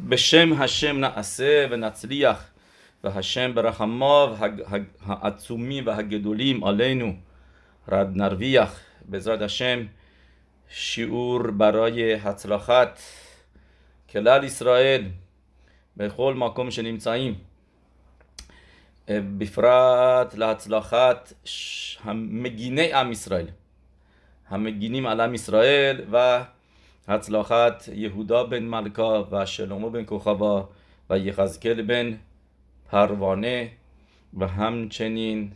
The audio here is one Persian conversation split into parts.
בשם השם נעשה ונצליח, והשם ברחמיו העצומים והגדולים עלינו, רד נרוויח, בעזרת השם, שיעור ברای הצלחת כלל ישראל בכל מקום שנמצאים, בפרט להצלחת המגיני עם ישראל, המגינים על עם ישראל ו... הצלחת بن בן و شلومو بن כוכבה و یخزکل بن پروانه و همچنین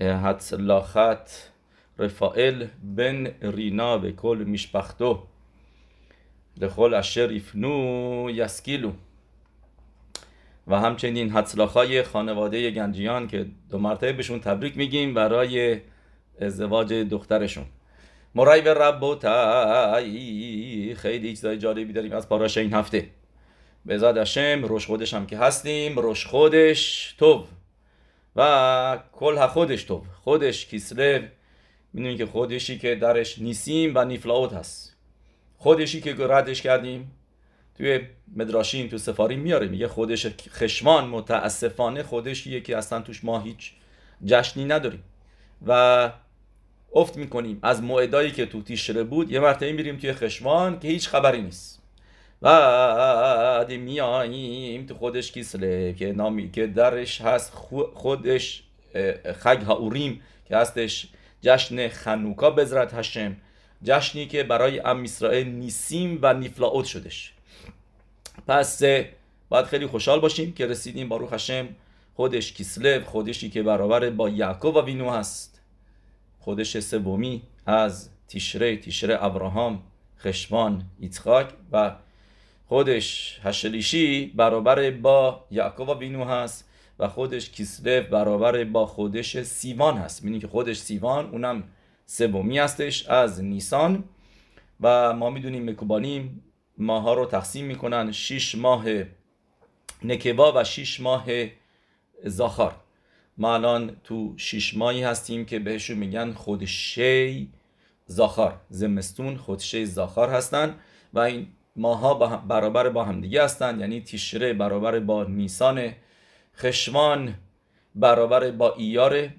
هتلاخت رفائل بن رینا و کل میشپختو لخل اشر یفنو یسکیلو و همچنین هتلاخای خانواده گنجیان که دو مرتبه بهشون تبریک میگیم برای ازدواج دخترشون مرای و ربوتای خیلی چیزای جالبی داریم از پاراش این هفته. به زاد هشم روش خودش هم که هستیم روش خودش توب و کل خودش توب خودش کیسلو می‌دونیم که خودشی که درش نیسیم و نیفلاوت هست. خودشی که ردش کردیم توی مدراشیم تو سفاریم میاره. میگه خودش خشمان متاسفانه خودشیه که اصلا توش ما هیچ جشنی نداریم. و افت می‌کنیم. از موعدایی که تو تیشره بود یه مرتبه میریم توی خشمان که هیچ خبری نیست. و میاییم تو خودش کیسله که نامی که درش هست خودش خگ هاوریم که هستش. جشن خنوکا بزرت هشم جشنی که برای ام اسرائیل نیسیم و نیفلاوت شدش. پس باید خیلی خوشحال باشیم که رسیدیم ברוך השם חודש כסלו חודש ی که برابر با יעקב אבינו هست. חודש سومی از תשרי תשרי אברהם חשוון יצחק و חודש השלישי برابر با יעקב אבינו هست و חודש כסלו برابر با חודש סיוון هست. می‌دونی که חודש סיוון اونم سومی هستش از ניסן. و ما می‌دونیم مکوبانیم ماها رو تقسیم می‌کنن شیش ماه نکوا و شیش ماه زاخار. ما الان تو شیش ماهی هستیم که بهشون میگن خودشی زاخار. زمستون خودشی زاخار هستن و این ماها برابر با هم دیگه هستن. یعنی تیشره برابر با نیسان خشوان برابر با ایاره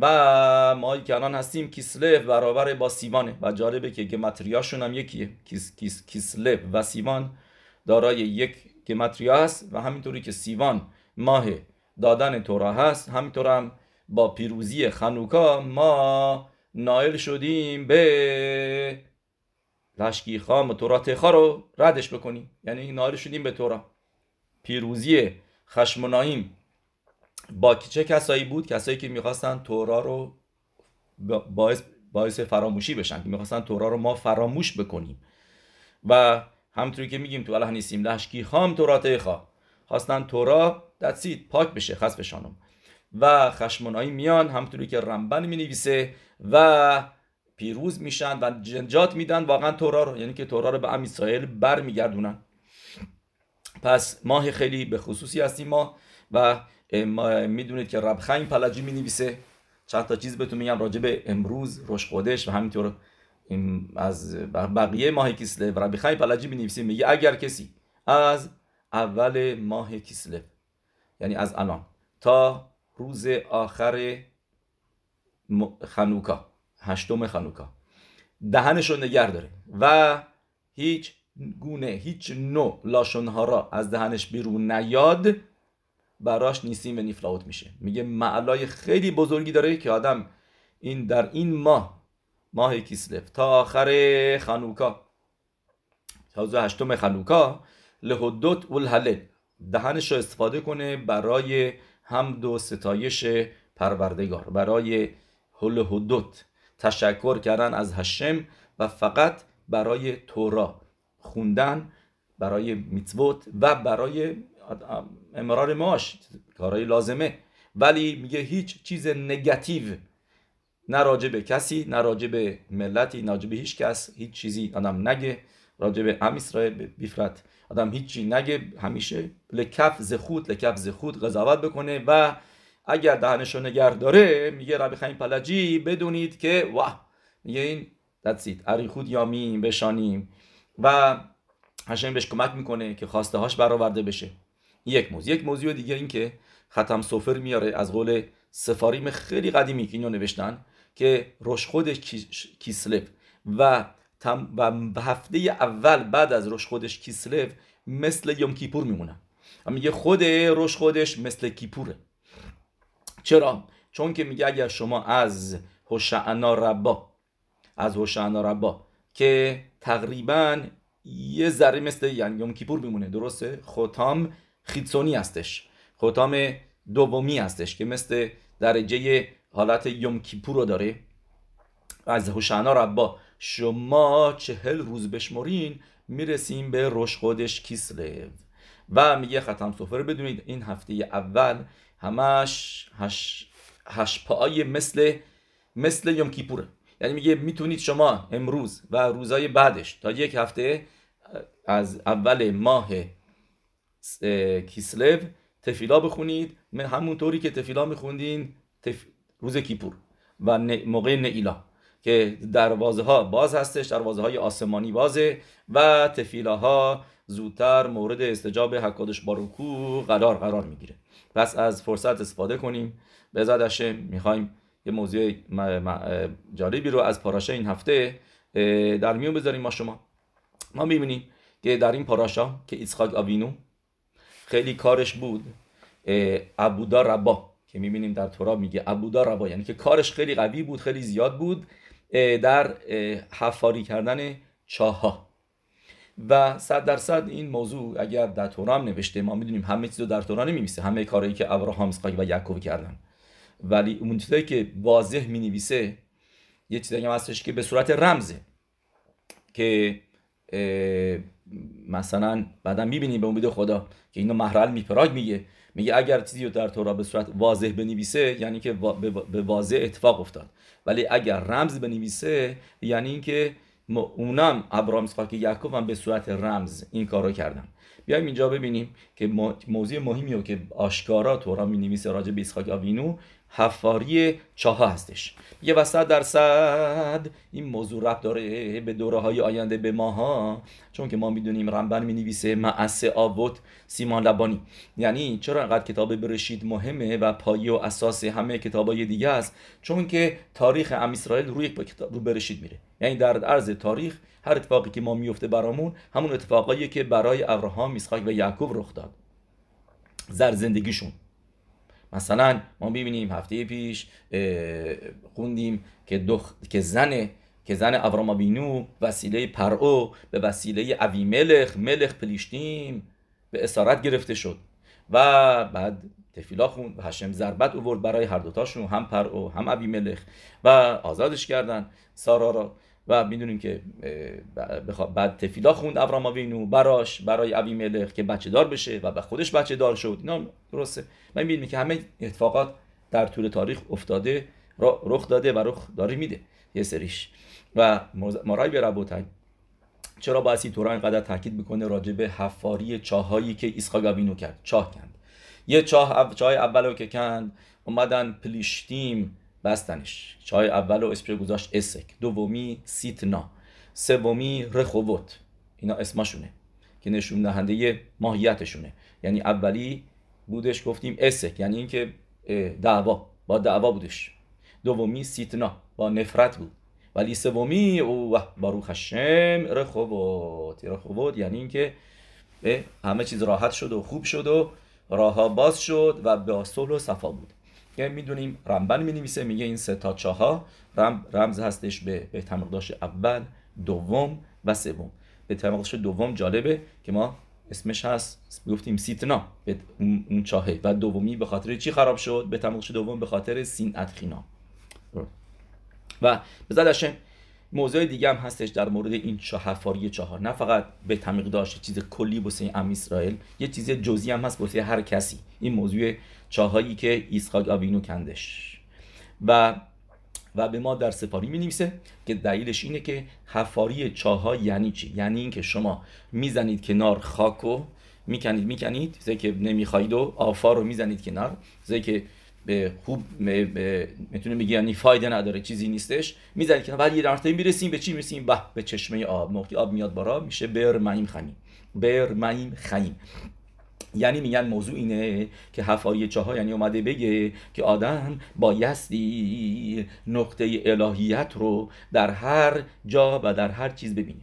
و ما که الان هستیم כסלו برابر با סיוון ه و جالبه که גימטריה شون هم یکیه کیس، کیس، כסלו و סיוון دارای یک גימטריה هست و همینطوری که סיוון ماه دادن תורה هست. همینطور هم با پیروزی خنوکا ما نایل شدیم به להשכיחם תורתך رو ردش بکنیم. یعنی نایل شدیم به תורה. پیروزی خشمناییم با چه کسایی بود؟ کسایی که می‌خواستن تورا رو باعث, باعث فراموشی بشن. که می‌خواستن تورا رو ما فراموش بکنیم. و همطوری که میگیم تو الله نیستیم لشکی خام تورا تخا. خواستن تورا دستید پاک بشه. خسفشانم و خشمنایی میان. همطوری که رمبن می‌نویسه و پیروز میشن و جنجات میدن. واقعا تورا رو یعنی که تورا رو به ام اسرائیل برمیگردونن. پس ماه خیلی به خصوصی هستیم ما و می‌دونید که رب پلجی می نویسه چند تا چیز بهتون میگم راجع امروز روش خودش و همینطور از بقیه ماه کیسله. و رب پلجی می نویسه میگه اگر کسی از اول ماه کیسله یعنی از الان تا روز آخر خنوکا هشتم خنوکا دهنش رو نگر داره و هیچ گونه هیچ نوع لاشونها را از دهنش بیرون نیاد براش نیسیم و نیفلاوت میشه. میگه معلای خیلی بزرگی داره که آدم این در این ماه ماه کیسلف تا آخر خنوکا تا هشتم خنوکا لهدوت والهلل دهنش رو استفاده کنه برای حمد و ستایش پروردگار برای هل هدوت تشکر کردن از هشم و فقط برای تورا خوندن برای میتوت و برای امرار ماش کارهای لازمه. ولی میگه هیچ چیز نگاتیو نه به کسی نه به ملتی نه به هیچ کس هیچ چیزی آدم نگه. راجع به ام اسرائیل بیفرت. آدم هیچی نگه همیشه لکف زخود لکف زخود قضاوت بکنه و اگر دهنشو نگر داره میگه ربی خیم پلجی بدونید که واه میگه این دتسید اریخود یامیم بشانیم. و هشم بهش کمک می‌کنه که خواسته هاش برآورده بشه. یک موضوع یک موضوع دیگه این که ختم سفر میاره از قول سفاریم خیلی قدیمی که اینو نوشتن که روش خودش کیسلف و و هفته اول بعد از روش خودش کیسلف مثل یوم کیپور میمونه. میگه خود روش خودش مثل کیپوره. چرا؟ چون که میگه اگر شما از هوشعنا ربا از هوشعنا ربا که تقریبا یه ذره مثل یعنی یوم کیپور میمونه درسته؟ ختام خیتسونی هستش. ختام دومی هستش که مثل درجه حالت یوم کیپور رو داره. از هوشعنا ربا شما چهل روز بشمرین می‌رسیم به ראש חודש כסלו و میگه חתם סופר ه. بدونید این هفته اول همش هش, هش پای مثل مثل יום כיפור ه. یعنی میگه می‌تونید شما امروز و روزای بعدش تا یک هفته از اول ماه כסלו תפילה بخونید. همونطوری که תפילה میخوندین תפ... روز כיפור و موقع נעילה که دروازه ها باز هستش دروازه های آسمانی بازه و تفیلاها زودتر مورد استجاب حکادش باروکو قرار قرار می‌گیره. پس از فرصت استفاده کنیم. به زدشه می‌خوایم یه موضوع جالبی رو از پاراشه این هفته در میون بذاریم ما شما. ما می‌بینیم که در این پاراشا که ایسخاک آوینو خیلی کارش بود ابودا ربا که می‌بینیم در تورا میگه ابودا ربا یعنی که کارش خیلی قوی بود خیلی زیاد بود. در حفاری کردن چاه ها و صد درصد این موضوع اگر در تورا نوشته ما می‌دونیم همه چیز رو در تورا نمیمیسه همه کارهایی که ابراهام اسحاق و یعقوب کردن. ولی اون چیزایی که واضح می نویسه یه چیزایی هم هستش که به صورت رمزه که مثلا بعدا می‌بینیم به امید خدا که اینو محرل میپراگ میگه. میگه اگر چیزی رو در تورا به صورت واضح بنویسه یعنی که به واضح اتفاق افتاد. ولی اگر رمز بنویسه یعنی اینکه اونم ابراهیم اسحاق یعقوب هم به صورت رمز این کارو کردن. بیایم اینجا ببینیم که موضوع مهمی رو که آشکارا تورا می نویسه راجع به اسحاق آوینو حفاری چاها هستش. یه وسط درصد این موضوع رب داره به دوره های آینده به ماها چون که ما می‌دونیم رنبن می نویسه معسه آوت سیمان لبانی. یعنی چرا انقدر کتاب برشید مهمه و پایه و اساس همه کتاب های دیگه است؟ چون که تاریخ ام اسرائیل روی رو برشید میره. یعنی در عرض تاریخ هر اتفاقی که ما میفته برامون همون اتفاقایی که برای ابراهام اسحاق و یعقوب رخ داد. زر زندگیشون. مثلا ما ببینیم هفته پیش خوندیم که دخ... که زن که زن ابراما بینو وسیله پرعو به وسیله اوی ملخ ملخ پلیشتیم به اسارت گرفته شد. و بعد تفیلا خوند و هشم ضربت اوورد برای هر دوتاشون هم پرعو هم اوی ملخ و آزادش کردن. سارا را و می‌دونیم که بعد تفیلا خوند ابراهام آوینو براش برای ابی ملخ که بچه دار بشه و به خودش بچه دار شد. اینا درسته. من می‌بینیم که همه اتفاقات در طول تاریخ افتاده رخ داده و رخ داره میده یه سریش. و مارای به ربوتن چرا باید این תורה اینقدر تاکید می‌کنه راجع به حفاری چاهایی که יצחק אבינו کرد چاه کند. یه چاه چاه اولو که کند اومدن פלשתים بستنش. چاه اولو اسپری گذاشت עשק. دومی שטנה. سومی רחובות اینا اسمشونه که نشون دهنده ماهیتشونه. یعنی اولی بودش گفتیم עשק. یعنی اینکه دعوا. با دعوا بودش. دومی שטנה. با نفرت بود. ولی سومی او باروخ هشم رخوت رخوت یعنی اینکه همه چیز راحت شد و خوب شد و راه باز شد و به صلح و صفا بود. که می‌دونیم رمبن می نویسه میگه این سه تا چاها رم، رمز هستش به به اول دوم و سوم. به تمقداش دوم جالبه که ما اسمش هست گفتیم سیتنا به اون چاهه. و دومی به خاطر چی خراب شد؟ به تمقداش دوم به خاطر سین ادخینا. و به موضوع دیگه هم هستش در مورد این چاه حفاری چهار. نه فقط به تمیق داشت چیز کلی واسه ام اسرائیل یه چیز جزئی هم هست واسه هر کسی. این موضوع چاهایی که ایسخاک آوینو کندش. و و به ما در سفاری می نویسه که دلیلش اینه که حفاری چاها یعنی چی؟ یعنی اینکه شما می‌زنید کنار خاکو می‌کنید می‌کنید زی که نمی‌خواید و آفار رو می‌زنید کنار زی که به خوب می‌تونه بگی یعنی فایده نداره چیزی نیستش می‌زنید که بعد یه مرتبه می‌رسیم به چی می‌رسیم؟ به به چشمه آب. موقعی آب میاد بارا میشه بر معیم خنی بر میم خیم یعنی میگن موضوع اینه که حفاری چاها یعنی اومده بگه که آدم بایستی نقطه الهیت رو در هر جا و در هر چیز ببینه.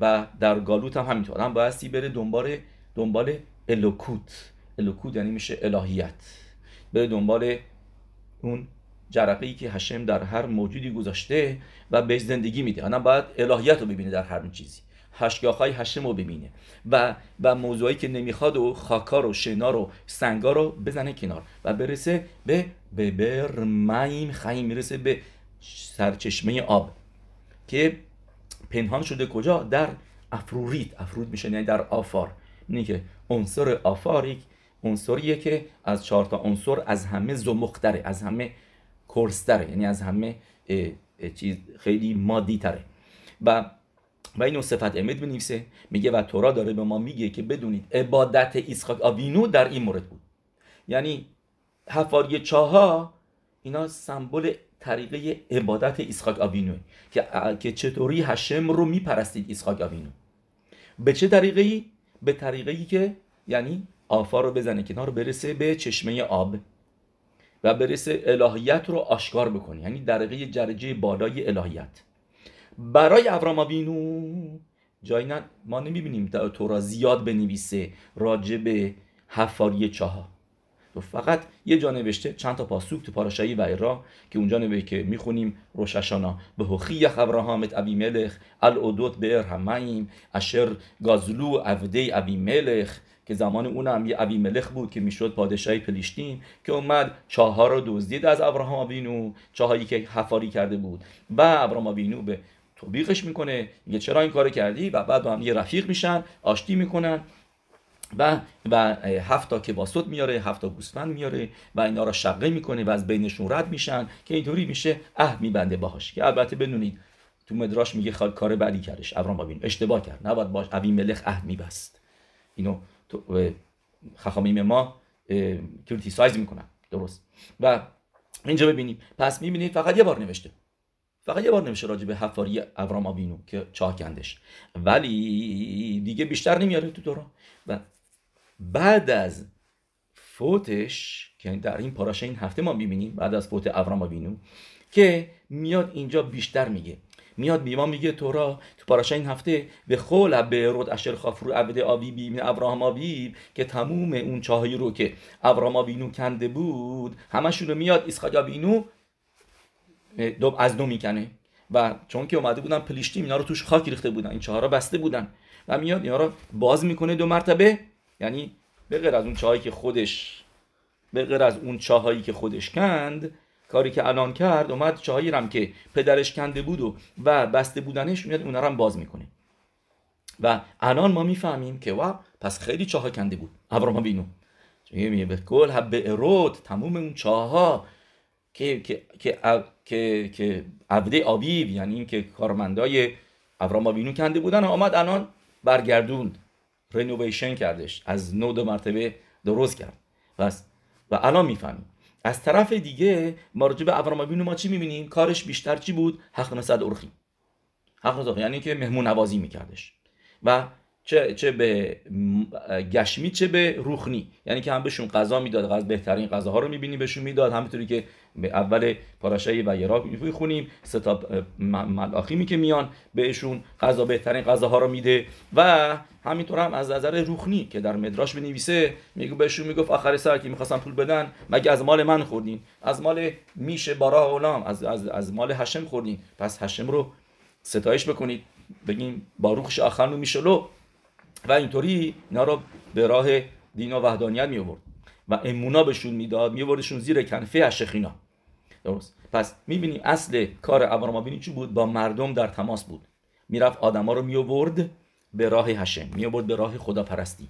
و در گالوت هم همینطور. آدم بایستی بره دنبال دنبال الوکوت. الوکوت یعنی میشه الهیت. بره دنبال اون جرقه ای که هشم در هر موجودی گذاشته و به زندگی میده. آدم باید الهیت رو ببینه در هر چیزی. هشگاه های هشم رو ببینه. و و موضوعی که نمی‌خواد و خاکار و شنار و سنگا رو بزنه کنار و برسه به به بر میم خیم می‌رسه به سرچشمه آب که پنهان شده کجا؟ در افروریت افرود میشه یعنی در آفار. اینه که عنصر آفار یک که از چهار تا عنصر از همه زمختره از همه کرستره یعنی از همه چیز خیلی مادی تره و و اینو صفت امید بنویسه. میگه و تورا داره به ما میگه که بدونید عبادت ایسخاک آوینو در این مورد بود. یعنی حفاری چاها اینا سمبل طریقه عبادت ایسخاک آوینو که که چطوری هشم رو میپرستید ایسخاک آوینو. به چه طریقه ای به طریقه ای که یعنی آفا رو بزنه کنار برسه به چشمه آب و برسه الهیت رو آشکار بکنه. یعنی درجه درجه بالای الهیت. برای ابراهام آوینو جایی نه ما نمی‌بینیم تورا زیاد بنویسه راجع به حفاری چاها. تو فقط یه جا نوشته چند تا پاسوک تو پاراشایی و ایرا که اونجا نوشته که می‌خونیم روششانا. به هخی ابراهامت ابی ملخ الاودوت به همیم اشر گازلو عبده ابی ملخ که زمان اون هم یه ابی ملخ بود که می‌شد پادشاهی پلیشتین که اومد چاها رو دزدید از ابراهام آبینو چاهایی که حفاری کرده بود. و ابراهام آبینو به توبیخش می‌کنه. میگه چرا این کار کردی؟ و بعد با هم یه رفیق میشن آشتی می‌کنن. و و هفت تا כבשות میاره هفت تا گوسفند میاره و اینا را شقه می‌کنه و از بینشون رد میشن که اینطوری میشه عهد میبنده باهاش. که البته بدونید تو מדרש میگه خیلی کار بدی کردش. ابراهام آبینو اشتباه کرد. نباید باش ابی ملخ عهد میبست. اینو تو חכמים ما criticize می‌کنن. درست. و اینجا ببینیم. پس می‌بینید فقط یه بار نوشته. فقط یه بار نمیشه راجع به حفاری ابرام آبینو که چاه کندش ولی دیگه بیشتر نمیاره تو دورا و بعد از فوتش که در این پاراشه این هفته ما می‌بینیم بعد از فوت ابرام آبینو که میاد اینجا بیشتر میگه. میاد بیما میگه تورا تو پاراشه این هفته به خول به رود اشر خافرو عبد آبی بیم ابراهام که تموم اون چاهایی رو که ابراهام آبینو کنده بود همشون رو میاد اسحاق آبینو از دو می‌کنه. و چون که اومده بودن پلیشتیم اینا رو توش خاک ریخته بودن. این چهارا بسته بودن. و میاد اینا رو باز می‌کنه دو مرتبه. یعنی به غیر از اون چاهایی که خودش به غیر از اون چاهایی که خودش کند کاری که الان کرد اومد چاهایی رم که پدرش کنده بود و, و بسته بودنش میاد اونا رو هم باز می‌کنه. و الان ما می‌فهمیم که وا پس خیلی چاها کنده بود. ابراهام بینو میگه؟ به کل حب ارود تموم اون چاها. که که که که که عبده آبیب یعنی این که کارمندای ابراهام آبینو کنده بودن آمد الان برگردوند رنوویشن کردش از نو دو مرتبه درست کرد. بس و الان می‌فهمیم. از طرف دیگه ما راجع به ما چی می‌بینیم؟ کارش بیشتر چی بود؟ حق نصد ارخی حق نصد یعنی که مهمون نوازی میکردش. و چه چه به گشمی چه به روخنی. یعنی که هم بهشون غذا می‌داد از بهترین غذاها رو می‌بینی بهشون می‌داد. همینطوری که به اول پاراشای و یراق می‌خونیم ستا ملاخیمی که میان بهشون غذا بهترین غذاها رو میده. و همینطور هم از نظر روخنی که در مدراش بنویسه میگه بهشون می‌گفت آخر سر که می‌خواستن پول بدن مگه از مال من خوردین؟ از مال میشه بارا اولام از, از, از مال هشم خوردین. پس هشم رو ستایش بکنید. بگیم باروخش آخر میشلو و اینطوری اینا رو به راه دین و وحدانیت می آورد و امونا بهشون می‌داد میوردشون زیر کنفه اشخینا درست. پس می‌بینیم اصل کار ابراهیم چی بود؟ با مردم در تماس بود. می‌رفت آدما رو میآورد به راه هشم میآورد به راه خداپرستی.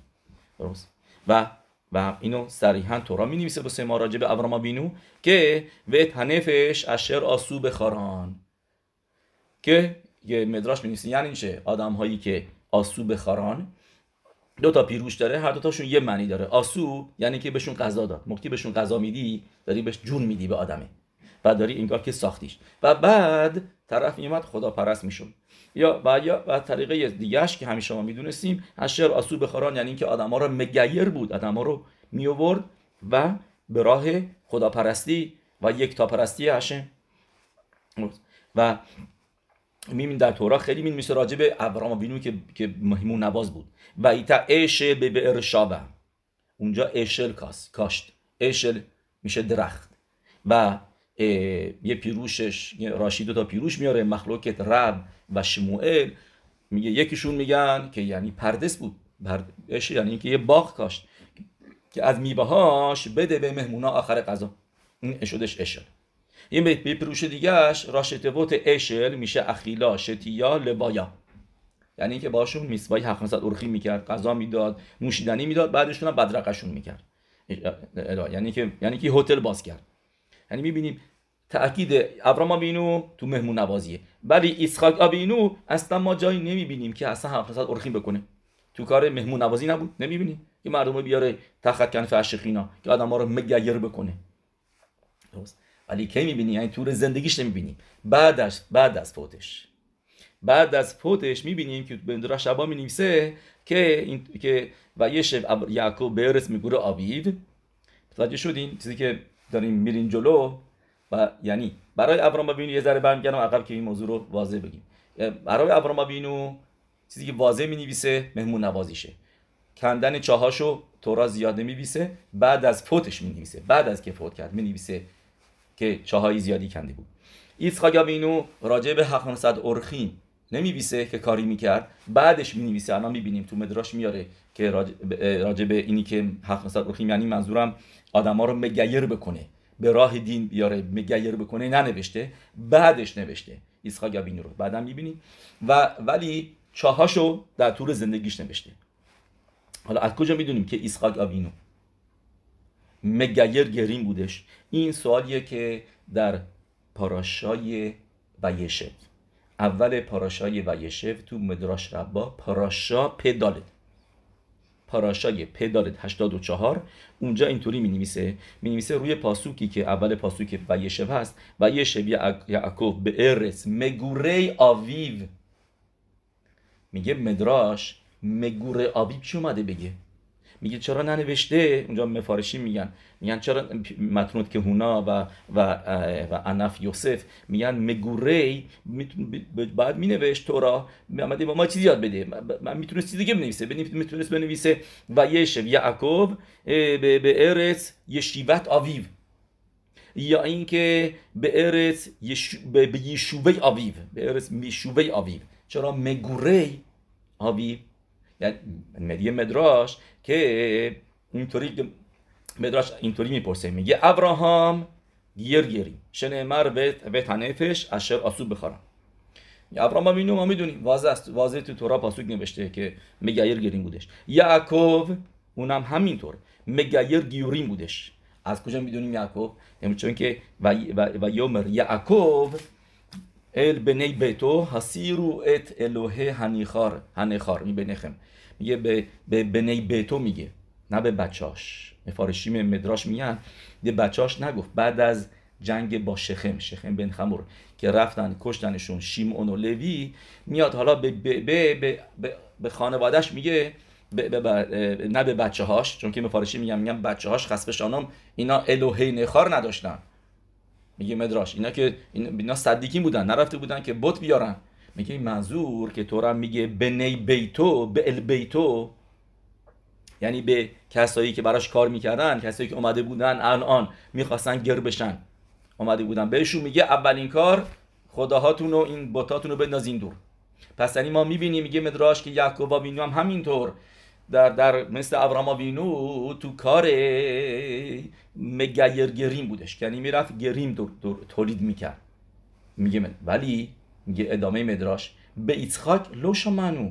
درست. و و اینو صریحا تورا می نویسه با ما راجع به بینو که و تنفش اشر آسو بخاران که یه مدراش می یعنی چه؟ آدم هایی که آسو بخاران دو تا پیروش داره هر دو تاشون یه معنی داره. آسو یعنی که بهشون غذا داد. موقعی بهشون غذا میدی داری بهش جون میدی به آدمه. و داری انگار که ساختیش. و بعد طرف میومد خدا پرست می‌شد. یا و یا و طریقه دیگهش که همیشه ما می‌دونستیم اشر آسو بخاران یعنی اینکه آدما رو مگیر بود آدما رو می آورد و به راه خداپرستی و یک تا پرستی هشم و می‌بینیم در تورا خیلی می میشه راجع به وینو که که مهمون نواز بود. و ایتا اش به بئر شابه اونجا اشل کاس کاشت. اشل میشه درخت. و یه پیروشش راشی دو تا پیروش میاره مخلوقت رب و شموئل. میگه یکیشون میگن که یعنی پردس بود. اشل یعنی اینکه یه باغ کاشت. که از میوه‌هاش بده به مهمونا آخر غذا. این اشدش اشل این به پیروش دیگهش راشتوت اشل میشه اخیلا شتیا لبایا یعنی اینکه باشون میسوای 700 ارخی می‌کرد غذا می‌داد نوشیدنی می‌داد بعدشون هم بدرقشون می‌کرد. یعنی که یعنی که هتل باز کرد. یعنی می‌بینیم تاکید ابراهام آبینو تو مهمون نوازیه. ولی اسحاق آبینو اصلا ما جایی نمی‌بینیم که اصلا 700 ارخی بکنه. تو کار مهمون نوازی نبود نمی‌بینیم. که مردم بیاره تخت کنف اشخینا که آدم ها رو مگیر بکنه. درست. ولی کی می‌بینی؟ یعنی طور زندگیش نمی‌بینیم بعدش بعد از فوتش. بعد از فوتش می‌بینیم که به شبا می‌نویسه که این که و یه شب یعقوب برس میگوره آبیو متوجه شدین؟ چیزی که داریم میرین جلو و یعنی برای ابراهام بینو یه ذره برمیگردم عقب که این موضوع رو واضح بگیم. برای ابراهام بینو چیزی که واضح می‌نویسه مهمون نوازیشه. کندن چاهاشو تورا زیاد نمیویسه. بعد از فوتش می‌نویسه. بعد از که فوت کرد می‌نویسه. که چاهای زیادی کنده بود. ایسخاک آوینو راجع به הכנסת אורחים نمی‌نویسه که کاری می‌کرد. بعدش می‌نویسه. الان می‌بینیم تو מדרש میاره که راجع به اینی که 700 ارخیم یعنی منظورم آدما رو מגייר بکنه. به راه دین بیاره מגייר بکنه. ننوشته بعدش نوشته ایسخاک آوینو رو. بعدم می‌بینیم. و ولی چاهاشو در طول زندگیش نوشته. حالا از کجا می‌دونیم که ایسخاک آوینو مگیر گرین بودش. این سوالیه که در پاراشای ویشف اول پاراشای ویشف تو مدراش ربا پاراشا پدالت. پاراشای پدالت 84 اونجا اینطوری می نویسه می نویسه روی پاسوکی که اول پاسوک ویشف هست. و یشف یعقوب به ارس. مگوره آویو. میگه مدراش مگور آبی چی اومده بگه؟ میگه چرا ننوشته؟ اونجا مفارشی میگن. میگن چرا متنوت که هونا و و و انف یوسف میگن مگوری بعد مینوشت تورا با ما چیزی یاد بده. من می‌تونست دیگه بنویسه. می‌تونست بنویسه و یشو یعقوب به به ارث یشیوت آویو. یا اینکه به ارث به یشوبه آویو. به ارث میشوبه آویو. چرا مگوری آویو؟ یعنی مدراش که اینطوری مدراش اینطوری می‌پرسه میگه ابراهام گیر گیری شنمر به تنفش اشر آسوب بخورم. ابراهام اینو ما می‌دونیم واضح است واضح تو تورا پاسوک نوشته که مگایر گیرین بودش. یعقوب اونم همینطور مگایر گیورین بودش. از کجا می‌دونیم یعقوب؟ چون که و, و, و یومر یعقوب ال بنی بیتو هسیرو ات الوه هنیخار هنیخار می بنخم میگه به, به بنی بیتو میگه نه به بچاش مفارشیم مدراش میگن یه بچاش نگفت بعد از جنگ با شخم شخم بن خمور که رفتن کشتنشون شیمون و لوی میاد حالا به, به, به, به, به خانوادهش میگه نه به بچه هاش چون که مفارشی میگن میگن بچه هاش خسبشانم اینا الوهی نخار نداشتن میگه مدراش اینا که اینا صدیقین بودن نرفته بودن که بت بیارن. میگه این منظور که تو میگه بنی بیتو به ال بیتو. یعنی به کسایی که براش کار می‌کردن کسایی که اومده بودن الان می‌خواستن گر بشن. اومده بودن. بهشون میگه اولین کار خداهاتون و این بتاتون رو بندازین دور. پس یعنی ما می‌بینیم میگه مدراش که یعقوب و هم همینطور. در, در مثل ابراهام وینو تو کار מגייר גרים بودش. یعنی می‌رفت גרים تولید می‌کرد. میگه من ولی میگه ادامه מדרש به ایسخاک לא שמענו.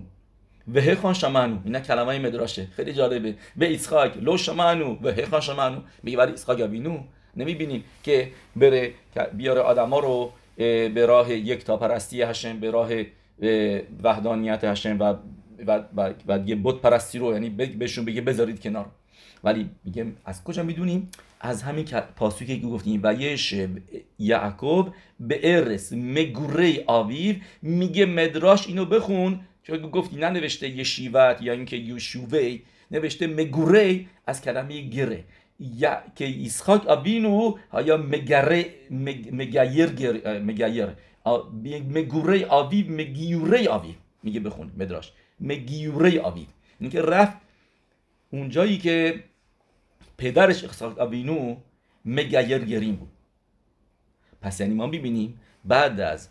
והיכן שמענו. اینا کلمه מדרש ه. خیلی جالبه. به ایسخاک לא שמענו. והיכן שמענו. میگه ولی ایسخاک آوینو؟ نمی‌بینیم که بره بیاره آدما رو به راه یک تا پرستی השם به راه وحدانیت השם و و, و, و بت پرستی رو یعنی بهشون بگه بذارید کنار. ولی میگه از کجا می‌دونیم؟ از همین پاسوکی که گفتیم و یه یعقوب به ارس مگوره آویو میگه مدراش اینو بخون. چون گفتی ننوشته یشیوت یا اینکه یوشووی نوشته مگوره از کلمه گره. یا که ایسخاک آبینو یا مگره مگایر مگایر مگوره آویو مگیوره آویو میگه بخون مدراش. مگیوره آویو این که رفت اونجایی که پدرش اخساق آوینو مگایر گریم بود. پس یعنی ما ببینیم بعد از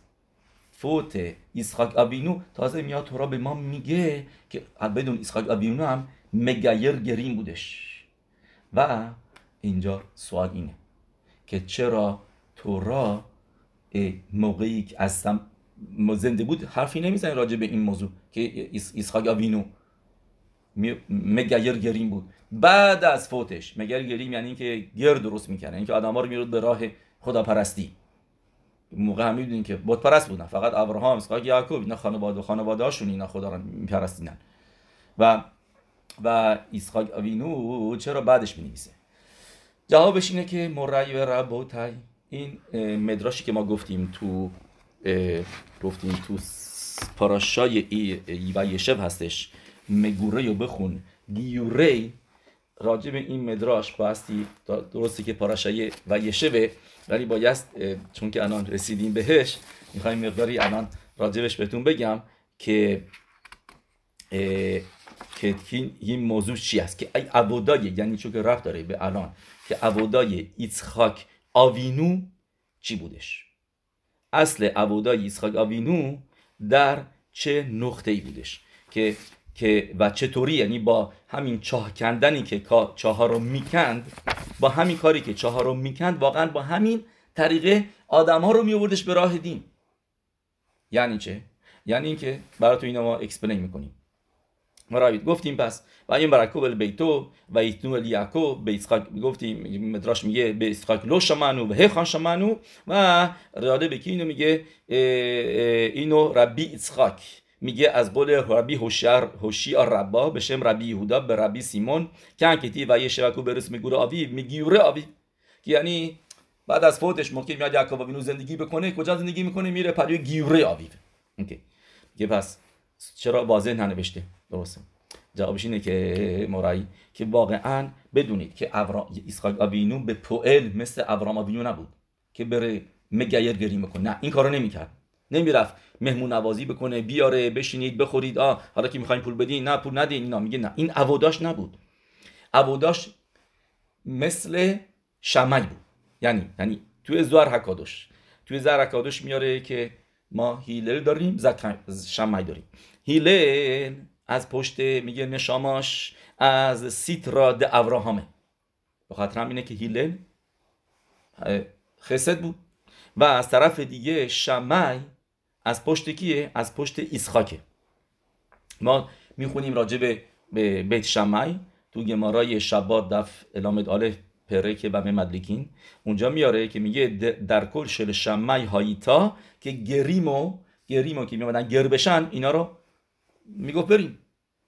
فوت اسحاق آوینو تازه میاد تورا به ما میگه که بدون اسحاق آوینو هم مگایر گریم بودش. و اینجا سوال اینه که چرا تورا موقعی که از زنده بود حرفی نمی‌زنه راجع به این موضوع که اسحاق آوینو مگایر گریم بود. بعد از فوتش مگر گریم یعنی اینکه گر درست می‌کنه اینکه آدم ها رو می‌رود به راه خداپرستی. موقع هم می‌دونین که بت پرست بودن فقط ابراهام اسحاق یعقوب اینا خانواده خانواده هاشون اینا خدا رو میپرستینن و و اسحاق اوینو چرا بعدش می‌نویسه؟ جوابش اینه که مرعی و ربوتای این مدراشی که ما گفتیم تو گفتیم تو پاراشای ای و یشب هستش. مگوره رو بخون. گیوره راجع به این مدراش باستی درسته که پاراشای و یشبه ولی باید چون که الان رسیدیم بهش می‌خوایم مقداری الان راجبش بهتون بگم که که این موضوع چی است؟ که عبودای یعنی چون که رفت داره به الان که عبودای ایتخاک آوینو چی بودش؟ اصل عبودای ایتخاک آوینو در چه نقطه ای بودش که که و چطوری یعنی با همین چاه کندنی که چاه رو می‌کند با همین کاری که چاه رو می‌کند واقعا با همین طریقه آدم ها رو میوردش به راه دین یعنی چه؟ یعنی اینکه براتون اینا ما اکسپلین می‌کنیم ما گفتیم پس و این برکوب البیتو و ایتنو الیعقوب به اسحاق گفتیم مدراش میگه به اسحاق لو شمانو و هخان شمانو و راده به اینو میگه اینو ربی اسحاق میگه از قول ربی هوشیار هوشیار ربا به شم ربی یهودا به ربی سیمون که انکتی و یه شبکو برس میگوره آوی میگیوره آوی یعنی بعد از فوتش موقع میاد یعقوب وینو زندگی بکنه کجا زندگی می‌کنه میره پروی گیوره آویو اوکی که پس چرا واضح ننوشته درسته. جوابش اینه که مرایی که واقعا بدونید که اسحاق آوینو به پوئل مثل ابرام آوینو نبود که بره مگیر گری می‌کنه. نه این کارو نمی‌کرد. نمی‌رفت مهمون نوازی بکنه بیاره بشینید بخورید. آ حالا که می‌خواین پول بدین نه پول ندین اینا. میگه نه. این عواداش نبود. عواداش مثل شمعی بود. یعنی یعنی توی زوار حکادوش توی زوار حکادوش میاره که ما هیلل داریم شمعی داریم. هیلل از پشت میگه نشاماش از سیترا د ابراهامه. به خاطر اینه که هیلل خسد بود. و از طرف دیگه شمعی از پشت کیه؟ از پشت ایسخاکه ما می‌خونیم راجع به بیت شمعی. تو گمارای شبات دف الامد آله پره که به مدلکین. اونجا میاره که میگه در کل شل شمعی هاییتا که گریمو گریمو که میامدن گر بشن اینا رو می‌گفت بریم.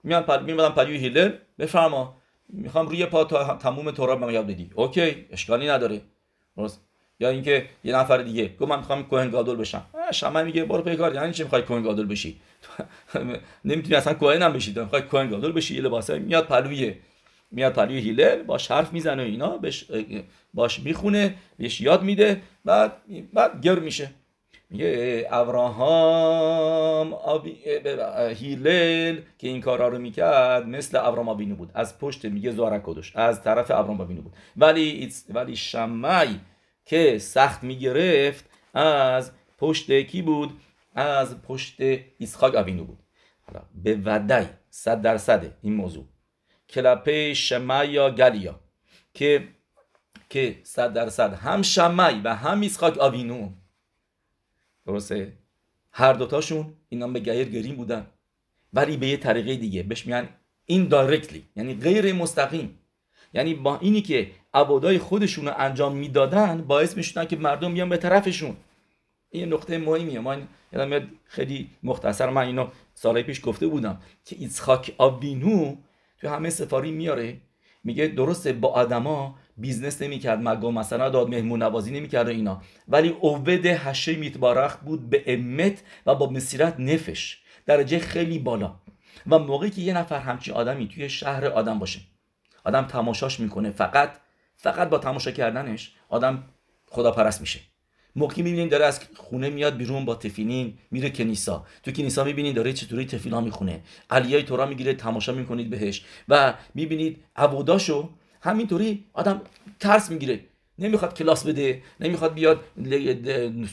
میان پل... میمدن پلیوی هیلر بفرما. می‌خوام روی پا تا تموم تورا به یاد بدی. اوکی اشکالی نداره. درست. یا اینکه یه نفر دیگه. گفت من می‌خوام کوهن گادول بشم. شما میگه برو پی کار. یعنی چی می‌خوای کوهن گادول بشی؟ نمی‌تونی اصلا کوهن هم بشی. می‌خوای کوهن گادول بشی. یه لباسه میاد پلوی میاد پلوی هیلل باش حرف می‌زنه اینا بهش باش می‌خونه بهش یاد میده. بعد بعد گر میشه. میگه ابراهام هیلل که این کارا رو می‌کرد مثل ابراهام آبینو بود. از پشت میگه زوارک کدوش از طرف ابراهام آبینو بود. ولی ولی شمعی که سخت می‌گرفت از پشت کی بود؟ از پشت اسحاق آبینو بود. به ودای صد درصد این موضوع. کلپه شمع یا گلیا که که صد درصد هم شمعی و هم اسحاق آوینو درسته؟ هر دوتاشون اینا به گیر گریم بودن. ولی به یه طریقه دیگه. بهش میگن این دایرکتلی یعنی غیر مستقیم. یعنی با اینی که عبادای خودشون رو انجام می‌دادن باعث می‌شدن که مردم بیان به طرفشون. این نقطه مهمیه. من یادم خیلی مختصر من اینو سالهای پیش گفته بودم که ایسخاک آبینو تو همه ספרים میاره. میگه درسته با آدما business نمی‌کرد مگا مثلا داد مهمون نوازی نمی‌کرد و اینا. ولی עובד השם יתברך بود באמת ובמסירות נפש. درجه خیلی بالا. و موقعی که یه نفر همچین آدمی توی شهر آدم باشه. آدم تماشاش می‌کنه. فقط فقط با تماشا کردنش آدم خدا پرست میشه. موقعی می‌بینین داره از خونه میاد بیرون با تفیلین میره کنیسا. تو کنیسا می‌بینین داره چطوری تفیلا می‌خونه. علیای تورا می‌گیره تماشا می‌کنید بهش. و می‌بینید عبوداشو همینطوری آدم ترس می‌گیره. نمی‌خواد کلاس بده نمی‌خواد بیاد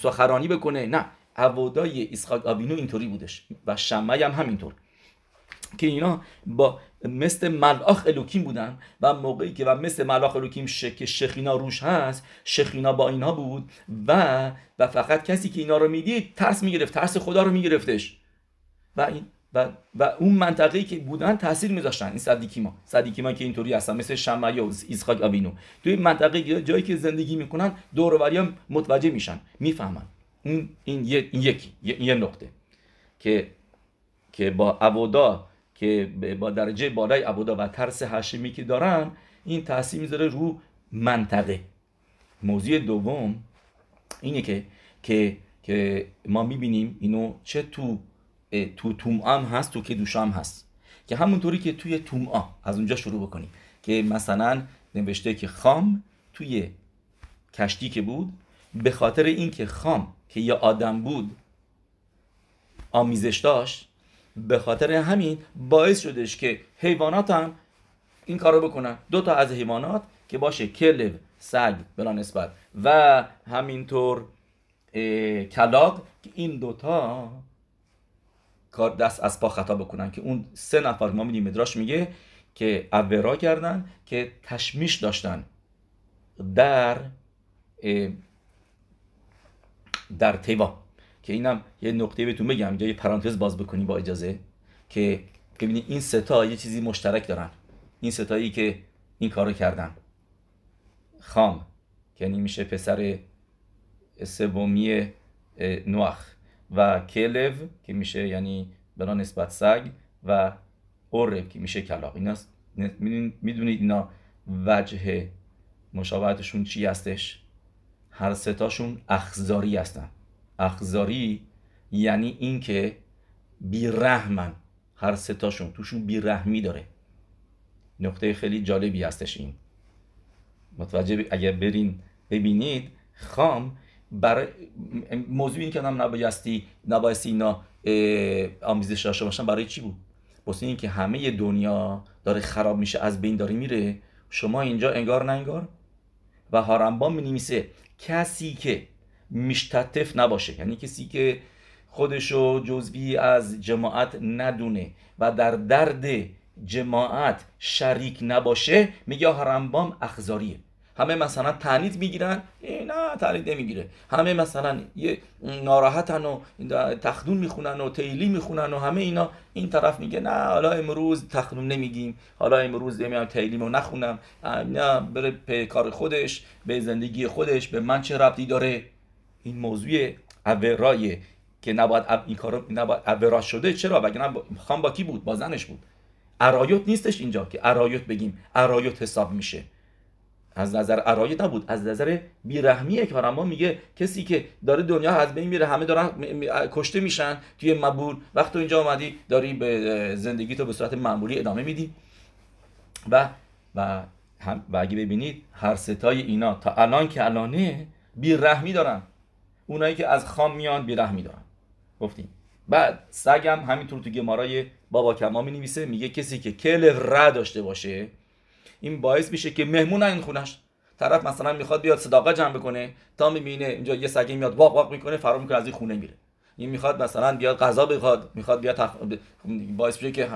سخرانی بکنه. نه عبودای اسحاق آبینو اینطوری بودش و شمعی هم همینطور. که اینا با مثل ملاخ الوکیم بودن و موقعی که و مثل ملاخ الوکیم که شخینا روش هست شخینا با اینها بود و و فقط کسی که اینا رو می‌دید ترس می‌گرفت ترس خدا رو میگرفتش. و این و, و اون منطقه‌ای که بودن تاثیر میذاشتن این صدیکیما. صدیکیما که اینطوری هستن مثل شمعیا و ایسخاک آبینو. توی منطقه جایی که زندگی می‌کنن دور هم متوجه میشن می‌فهمن. این این, یکی یه نقطه که که با عبودا که با درجه بالای عبودا و ترس هاشمی که دارن این تاثیر می‌ذاره رو منطقه. موضوع دوم اینه که که که ما می‌بینیم اینو چه تو تو تومام هست تو که دوشام هست. که همونطوری که توی تومعا از اونجا شروع بکنیم. که مثلا نوشته که خام توی کشتی که بود به خاطر اینکه خام که یه آدم بود آمیزش داشت به خاطر همین باعث شدش که حیوانات هم این کارو بکنن. دو تا از حیوانات که باشه کلب سگ بلا نسبت. و همینطور کلاق. که این دوتا کار دست از پا خطا بکنن که اون سه نفر ما میدیم مدراش میگه که اورا کردن که تشمیش داشتن در در تیوا. که اینم یه نقطه بهتون بگم یه پرانتز باز بکنیم با اجازه که ببینید این ستا یه چیزی مشترک دارن. این ستایی که این کارو کردن. خام که یعنی میشه پسر سومی نوخ و کلو که میشه یعنی بنا نسبت سگ و اورب که میشه کلاق اینا می‌دونید اینا وجه مشابهتشون چی هستش؟ هر ستاشون اخزاری هستن. اخزاری یعنی اینکه بیرحمن هر ستاشون توشون بیرحمی داره. نقطه خیلی جالبی هستش این. متوجه اگر برین ببینید خام برای موضوع این که هم نبایستی نبایستی اینا آمیزش داشته باشن برای چی بود؟ واسه این که همه دنیا داره خراب میشه از بین داره میره. شما اینجا انگار نه انگار. و هارنبان می کسی که مشتتف نباشه. یعنی کسی که خودشو جزوی از جماعت ندونه و در درد جماعت شریک نباشه میگه هرمبام اخزاریه. همه مثلا تنید می‌گیرن. نه تنید نمی‌گیره. همه مثلا یه ناراحتن و تخدون می‌خونن و تیلی می‌خونن و همه اینا. این طرف میگه نه حالا امروز تخدون نمیگیم. حالا امروز نمیام تیلیمو نخونم. نه بره به کار خودش به زندگی خودش به من چه ربطی داره؟ این موضوع اورای که نباید این کارو نباید اورا شده. چرا؟ بگه خان با کی بود با زنش بود. ارایوت نیستش اینجا که ارایوت بگیم. ارایوت حساب میشه. از نظر ارایت نبود از نظر بیرحمی کارما میگه کسی که داره دنیا از بین میره همه دارن کشته میشن توی مبول وقت تو اینجا آمدی داری به زندگی تو به صورت معمولی ادامه میدی. و و هم و اگه ببینید هر ستای اینا تا الان که الانه بیرحمی دارن. اونایی که از خام میان بیرحمی دارن. گفتیم. بعد سگم همینطور تو گمارای بابا کما می نویسه میگه کسی که کل ر داشته باشه این باعث میشه که مهمون این خونش. طرف مثلا می‌خواد بیاد صداقه جمع بکنه تا می‌بینه اینجا یه سگی میاد واق واق می‌کنه فرار می‌کنه از این خونه میره. این می‌خواد مثلا بیاد غذا بخواد می‌خواد بیاد تخ... باعث میشه که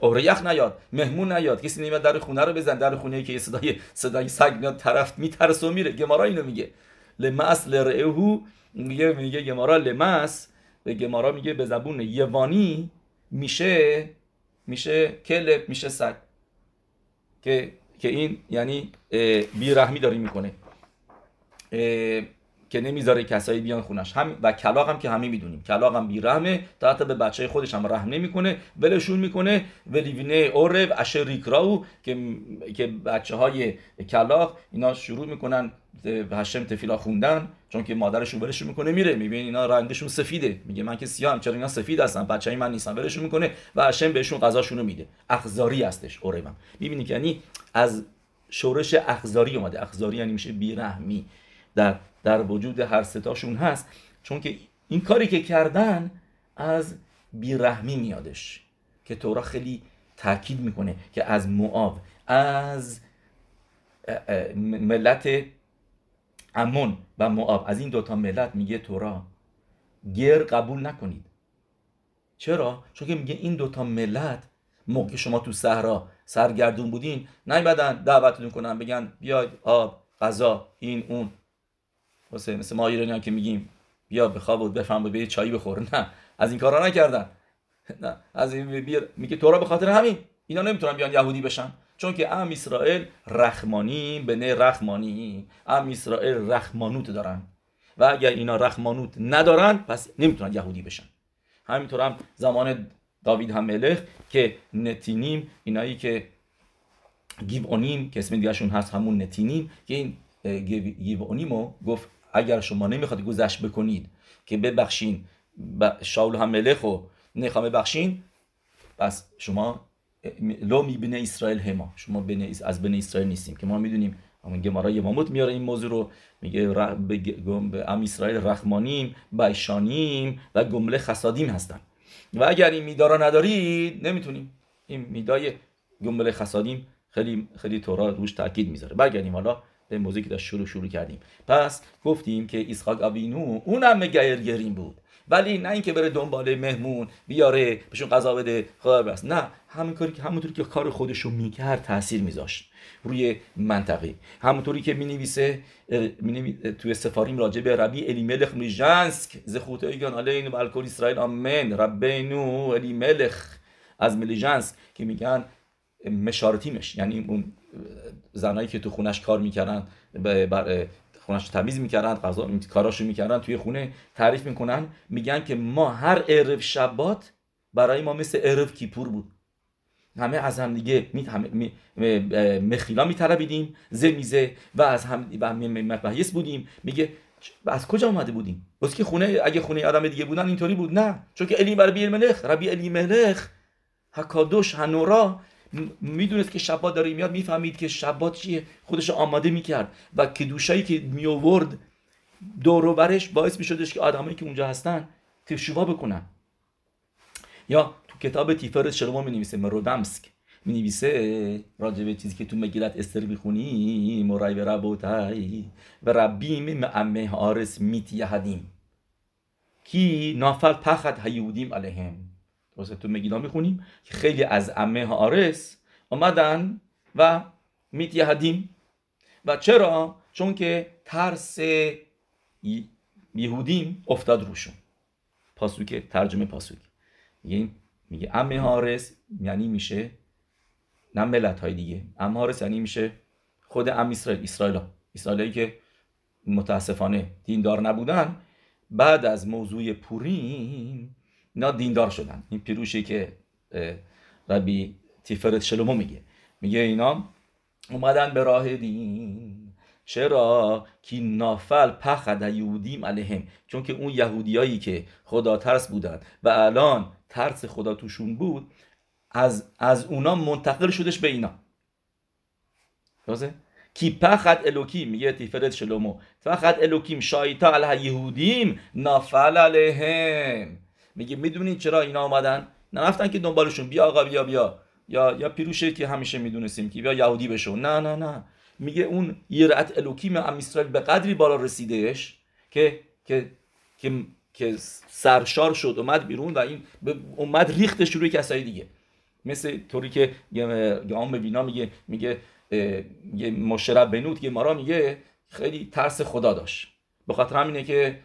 اوره یخ نیاد مهمون نیاد کسی نمیاد در خونه رو بزن در خونه که یه صدای صدای سگ میاد طرف میترسه و میره. گمارا اینو میگه. لمس لرعهو میگه میگه گمارا لمس به گمارا میگه به زبون یوانی میشه میشه کلب میشه سگ. که که این یعنی بیرحمی داری می‌کنه. که نمی‌ذاره کسایی بیان خونش. هم و کلاق هم که همه می‌دونیم. کلاق هم بیرحمه. تا حتی به بچه خودش هم رحم نمی‌کنه. ولشون می‌کنه. ولیوینه اورو اشر ریکراو که که بچه های کلاق اینا شروع می‌کنن هشم تفیلا خوندن. چون که مادرشون ولشون می‌کنه میره. میبین اینا رنگشون سفیده. میگه من که سیاهم چرا اینا سفید هستن؟ بچهای من نیستن. ولشون می‌کنه و هشم بهشون غذاشونو میده. اخزاری هستش اورم می‌بینی که یعنی از شورش اخزاری اومده. اخزاری یعنی میشه بیرحمی. در در وجود هر ستاشون هست چون که این کاری که کردن از بیرحمی میادش که تورا خیلی تاکید می‌کنه که از معاب از ملت امون و معاب از این دوتا ملت میگه تورا گر قبول نکنید چرا؟ چون که میگه این دوتا ملت موقع شما تو صحرا سرگردون بودین نیومدن دعوتتون کنن بگن بیاید آب غذا این اون واسه مثل ما ایرانی که میگیم بیا بخواب و بفهم و چایی بخور. نه از این کارا نکردن. نه از این بیر میگه تو به خاطر همین. اینا نمی‌تونن بیان یهودی بشن. چون که ام اسرائیل رحمانی به نه رحمانی. ام اسرائیل رحمانوت دارن. و اگر اینا رحمانوت ندارن پس نمی‌تونن یهودی بشن. همینطور هم زمان داوید هم ملخ که نتینیم اینایی که گیبونیم که اسم دیگرشون هست همون نتینیم که این گیبونیمو گفت اگر شما نمی‌خواد گذشت بکنید که ببخشین شاول هم ملخ و نخواه ببخشین پس شما لو می‌بینه اسرائیل هما. شما از بین اسرائیل نیستیم که ما می‌دونیم. همون گمارا یماموت میاره این موضوع رو. میگه به ام اسرائیل رحمانیم بایشانیم و گمله خسادیم هستن. و اگر این میدارا ندارید نمی‌تونیم. این میدای گمله خسادیم خیلی خیلی تورا روش تاکید می‌ذاره. برگردیم حالا به موضوعی که داشت شروع شروع کردیم. پس گفتیم که اسحاق اوینو اونم گریم بود. ولی نه اینکه بره دنبال مهمون بیاره بهشون غذا بده خدا بس. نه همین کاری که همونطوری که کار خودش رو می‌کرد تاثیر میذاشت روی منطقه. همونطوری که می‌نویسه توی سفاریم راجع به ربی الیملخ میجنسک زخوت ایگان علین و الکل اسرائیل آمن ربینو الیملخ. از ملیجنسک که میگن مشارتیمش یعنی اون زنایی که تو خونش کار می‌کردن بر خونش تمیز می‌کردن غذا کاراشو می‌کردن توی خونه تعریف می‌کنن میگن که ما هر عرف شبات برای ما مثل عرف کیپور بود. همه از هم دیگه می می مخیلا میطلبیدیم زمیزه و از هم و بودیم. میگه از کجا اومده بودیم؟ بس که خونه اگه خونه آدم دیگه بودن اینطوری بود. نه چون که الی بر ملخ ربی الی ملخ حکادوش هنورا می‌دونست که شبات داره میاد می‌فهمید که شبات چیه. خودش آماده می‌کرد. و کدوشایی که میورد دور برش باعث میشدش که آدمایی که اونجا هستن تشوا بکنن. یا تو کتاب تیفرس شلومو می نویسه مرودمسک می نویسه راجع به چیزی که تو مگیلت استر می‌خونی مرای و ربوتای. و ربیم امه آرس میت یهدیم. کی نافل پخت هیودیم علیهم. تو مگیلا می‌خونیم که خیلی از امه آرس آمدن و میت یهدیم و چرا؟ چون که ترس یهودیم افتاد روشون. پاسوک ترجمه پاسوک. میگه میگه ام هارس یعنی میشه نه ملت های دیگه. ام هارس یعنی میشه خود ام اسرائیل اسرائیل اسرائیلی که متاسفانه دیندار نبودن. بعد از موضوع پوریم اینا دیندار شدن. این پیروشی که ربی تیفرت شلومو میگه. میگه اینا اومدن به راه دین. چرا کی نافل پخد یهودیم علیهم؟ چون که اون یهودیایی که خدا ترس بودن و الان ترس خدا توشون بود از, از اونا منتقل شدش به اینا. درسته؟ کی پخد الوکی میگه تیفرت شلومو. پخد الوکیم شایتا علیه یهودیم نافل علیهم. میگه می‌دونید چرا اینا آمدن نرفتن که دنبالشون. بیا آقا بیا بیا. یا یا پیروشه که همیشه می‌دونستیم که بیا یهودی بشو. نه نه نه. میگه اون یرعت الوکی ام اسرائیل به قدری بالا رسیدهش که که که که سرشار شد اومد بیرون و این اومد ریختش روی کسای دیگه. مثل طوری که گام بینا میگه میگه یه مشرب بنوت که مارا میگه خیلی ترس خدا داشت. به خاطر همینه که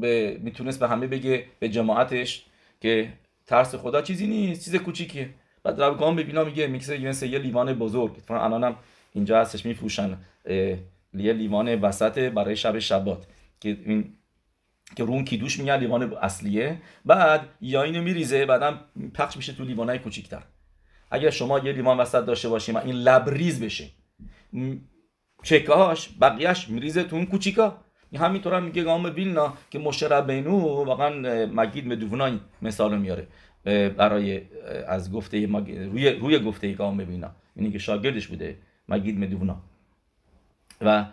به می‌تونست به همه بگه به جماعتش که ترس خدا چیزی نیست چیز کوچیکیه. بعد رب گام بینا میگه میکسه مثل یه لیوان بزرگ. الانم اینجا هستش میفروشن یه لیوان وسط برای شب شبات. که این که رو اون کیدوش میگن لیوان اصلیه. بعد یا اینو میریزه بعدم پخش میشه تو لیوانای کوچیکتر. اگر شما یه لیوان وسط داشته باشیم این لبریز بشه. چکاش بقیهش میریزه تو اون کوچیکا. همینطور هم میگه گام ویلنا که مشرب بینو واقعا مگید مدوونای مثال میاره برای از گفته روی روی گفته گام ویلنا اینی که شاگردش بوده مگید مدوونا و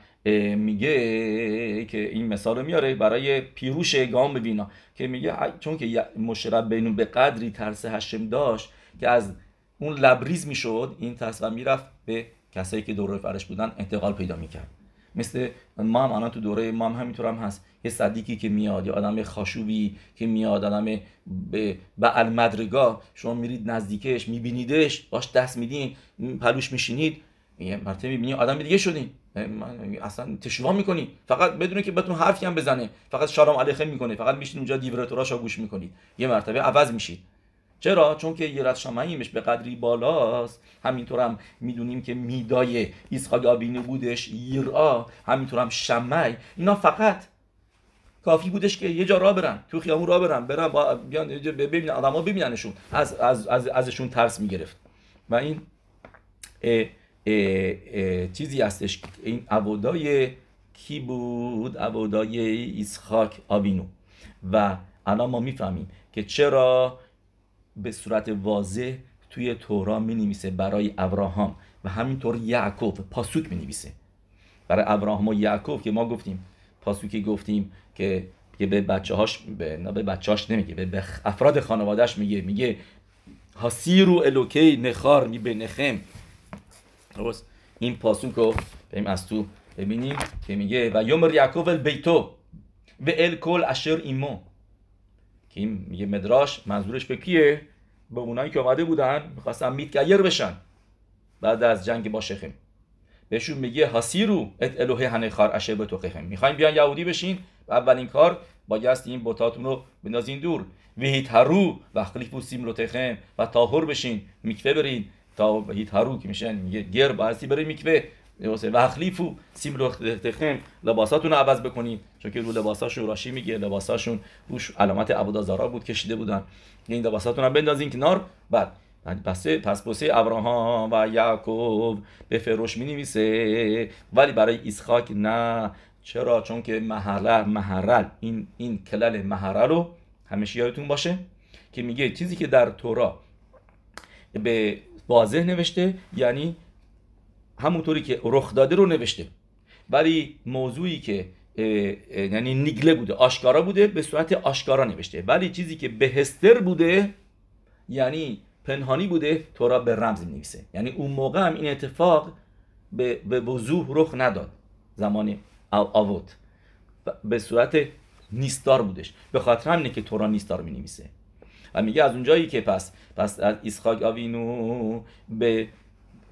میگه که این مثال میاره برای پیروش گام وینا که میگه چون که مشرب بینو به قدری ترس هشم داشت که از اون لبریز می‌شد این ترس و می‌رفت به کسایی که دوره فرش بودن انتقال پیدا می‌کرد. مثل ما هم الان تو دوره ما هم همینطور هم هست. یه صدیقی که میاد یا آدم خاشوبی که میاد آدم به المدرگاه. شما میرید نزدیکش میبینیدش باش دست میدین پلوش میشینید. یه مرتبه می‌بینی؟ آدم دیگه شدین. اصلا تشوا می‌کنی. فقط بدونه که بهتون حرفی هم بزنه. فقط شالام علیکم می‌کنه. فقط میشین اونجا دیورتوراشو گوش می‌کنید. یه مرتبه عوض میشید. چرا؟ چون که یرت شمعیمش به قدری بالاست. همینطور هم می‌دونیم که میدای ایسخاگ آبینه بودش یرا همینطور هم شمعی. اینا فقط کافی بودش که یه جا را برن تو خیامون را برن برن با بیان ببینن آدما ببیننشون. از, از, از ازشون ترس می‌گرفت. و این اه اه چیزی هستش این عبودای کی بود؟ عبودای ایسخاک آبینو. و الان ما می‌فهمیم که چرا به صورت واضح توی تورا می نویسه برای ابراهام و همینطور یعقوب پاسوک می نویسه برای ابراهام و یعقوب که ما گفتیم پاسوکی گفتیم که به بچه هاش به, نه به بچه هاش نمیگه به افراد خانوادهش میگه. میگه هاسیرو الوکی نخار می به نخم. این پاسوک رو بریم از تو ببینیم که میگه و یومر یعقوب البیتو و الکل اشر ایمو. که این میگه مدراش منظورش به کیه؟ به اونایی که آمده بودن می‌خواستن میتگیر بشن. بعد از جنگ با شخم بهشون میگه هاسیرو ات الوه هنه خار اشه به توقهم می‌خواین بیان یهودی بشین؟ و اولین کار بایست این بوتاتون رو بندازین دور. و هارو و خلیف سیم تخم و تاهر بشین. میکوه برین. تا هارو که میشن میگه گر بایستی برین میکوه. و اخلیفو سیم رو تخم لباساتون رو عوض بکنید چون که رو لباساشون راشی میگه. لباساشون روش علامت عبودازارا بود کشیده بودن. این لباساتون رو بندازین کنار. بعد. پس پس پسه ابراهام و یعقوب به فروش می نویسه ولی برای اسحاق نه. چرا؟ چون که محرل محرل این این کلل محرل رو همیشه یادتون باشه که میگه چیزی که در تورا به واضح نوشته یعنی همونطوری که رخ داده رو نوشته. ولی موضوعی که یعنی نیگله بوده آشکارا بوده به صورت آشکارا نوشته. ولی چیزی که بهستر بوده یعنی پنهانی بوده تورا به رمز نویسه یعنی اون موقع هم این اتفاق به, به وضوح رخ نداد. زمان آوت. به صورت نیستار بودش. به خاطر همینه که تورا نیستار می نویسه و میگه از اونجایی که پس پس از اسحاق آوینو به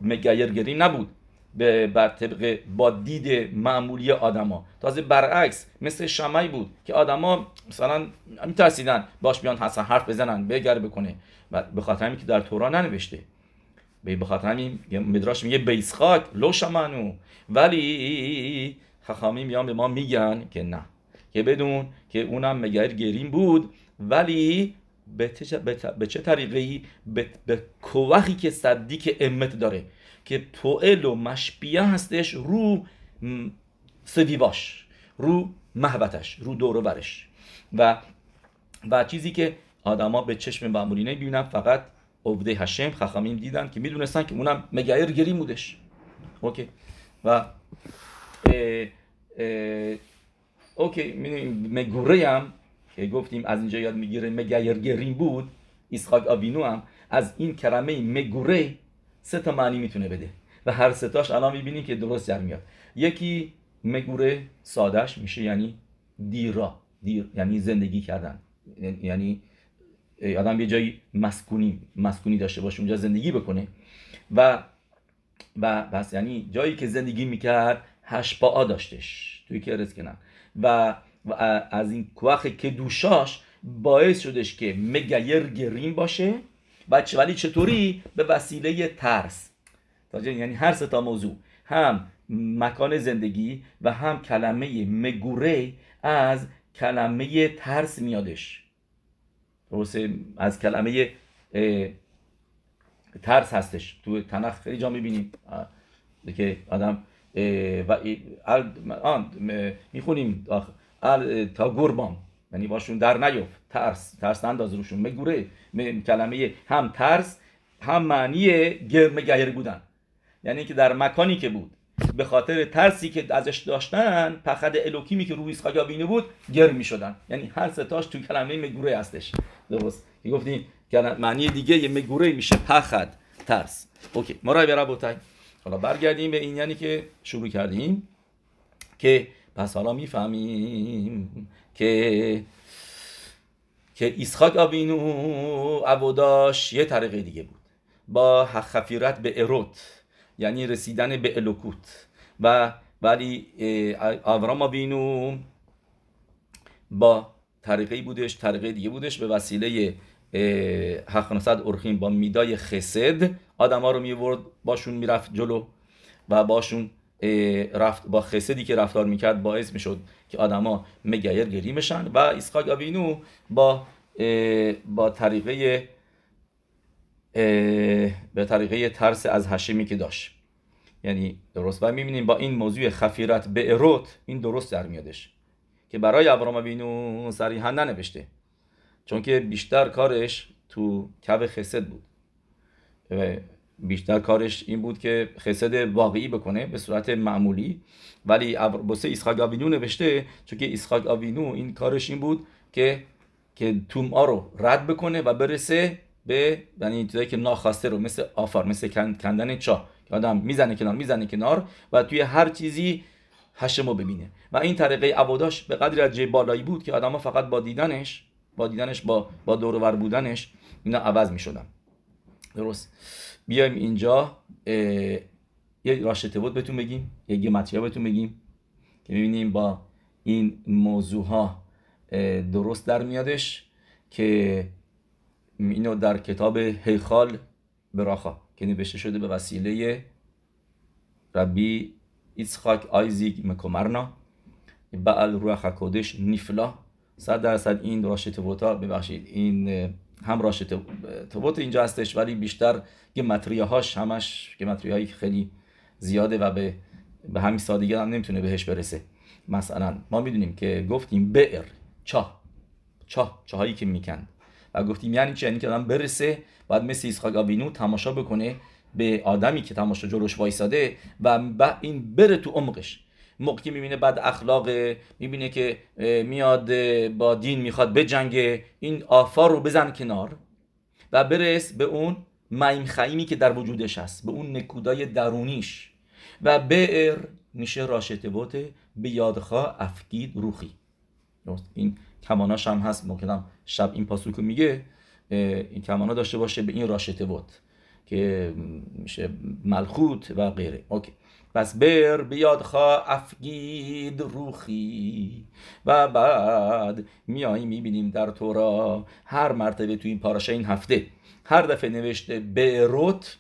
مگایرگری نبود به بر طبق با دید معمولی آدما. تازه برعکس مثل شمعی بود که آدما مثلا میترسیدن باش بیان حسن حرف بزنن بگر بکنه. و به خاطر همین که در تورا ننوشته. به خاطر همین مدراش میگه بیسخاک لو شمانو ولی خخامی میان به ما میگن که نه. که بدون که اونم مگر گریم بود. ولی به چه طریقی به, به کوخی که صدیق امت داره که توئل و مشبیه هستش رو سویواش رو محبتش رو دور برش و و چیزی که آدما به چشم معمولی نمی‌بینن فقط عبده هشم خخامیم دیدن که می‌دونستن که اونم مگایر گریم بودش. okay. و اه اه اوکی מגורי هم که گفتیم از اینجا یاد می‌گیره מגייר גרים بود اسحاق آوینو هم از این کلمه מגורי سه تا معنی می‌تونه بده و هر ستاش الان می‌بینیم که درست در میاد. یکی מגורי سادش میشه یعنی דירה دیر یعنی زندگی کردن. یعنی آدم یه جایی مسکونی مسکونی داشته باشه اونجا زندگی بکنه. و و بس یعنی جایی که زندگی می‌کرد هشپا داشتش توی که کنن و, و از این کوخ که دوشاش باعث شدش که مگیر گرین باشه. بچه ولی چطوری؟ به وسیله ترس. یعنی هر سه تا موضوع هم مکان زندگی و هم کلمه مگوره از کلمه ترس میادش. درسته؟ از کلمه ترس هستش. تو تنخ خیلی جا می‌بینیم. که آدم و آن می‌خونیم. تا گربان یعنی باشون در نیفت ترس. ترس انداز روشون. مگوره کلمه هم ترس هم معنی مگهر بودن. یعنی که در مکانی که بود به خاطر ترسی که ازش داشتن پخد الوکیمی که روی اسحاق بینه بود گرم می شدن یعنی هر ستاش توی کلمه مگوره هستش. درست. که گفتیم معنی دیگه یه مگوره میشه پخد ترس. اوکی. ما رای برای بوتای حالا برگردیم به این یعنی که شروع کردیم که پس حالا می‌فهمیم که که اسحاق آبینو عبوداش یه طریقه دیگه بود. با خفیرت به اروت یعنی رسیدن به الوکوت و ولی آورام آبینو با طریقه بودش طریقه دیگه بودش به وسیله حقنصد ارخیم با میدای خسد آدم ها رو میورد باشون می‌رفت جلو و باشون رفت با خسدی که رفتار می‌کرد باعث می‌شد که آدما مگیر گری بشن و اسحاق آوینو با با طریقه به طریقه ترس از هشمی که داشت. یعنی درست و می‌بینیم با این موضوع خفیرت به اروت این درست در میادش که برای ابرام آوینو صریحا ننوشته. چون که بیشتر کارش تو کب خسد بود. بیشتر کارش این بود که خسد واقعی بکنه به صورت معمولی. ولی بسه اسحاق آوینو نوشته چون که اسحاق آوینو این کارش این بود که که تومعا رو رد بکنه و برسه به یعنی چیزایی که ناخواسته رو مثل آفار مثل کندن چا که آدم می‌زنه کنار می‌زنه کنار و توی هر چیزی هشمو ببینه. و این طریقه عباداش به قدری از بالایی بود که آدم فقط با دیدنش با دیدنش با با دور بودنش اینا عوض می‌شدن. درست. بیایم اینجا یه راشته بود بهتون بگیم یه گمتریا بهتون بگیم که می‌بینیم با این موضوع ها درست در میادش که اینو در کتاب هیخال براخا که نوشته شده به وسیله ربی ایسخاک آیزیگ مکومرنا بعل روح کودش نیفلا. صد درصد این راشت بوتا ببخشید این هم راشت تبوت اینجا هستش ولی بیشتر گمتریه هاش همش گمتریه هایی خیلی زیاده و به به همین سادگی هم نمی‌تونه بهش برسه. مثلا ما می‌دونیم که گفتیم بئر چاه. چاه چاهایی که می‌کند. و گفتیم یعنی چه یعنی که آدم برسه بعد مثل ایسخاق آبینو تماشا بکنه به آدمی که تماشا جلوش وایساده و این بره تو عمقش. موقعی می‌بینه بعد اخلاق می‌بینه که میاد با دین می‌خواد بجنگه. این آفار رو بزن کنار و برس به اون میم خیمی که در وجودش هست به اون نکودای درونیش و بئر میشه راشته بوته به یادخواه افگید روخی این کماناش هم هست. ممکنم شب این پاسوکو میگه. این کمانا داشته باشه به این راشته بوت که میشه ملخوت و غیره. اوکی. پس بر بیاد خواه افگید روخی و بعد میاییم می‌بینیم در تورا هر مرتبه تو این پاراشا این هفته هر دفعه نوشته בארות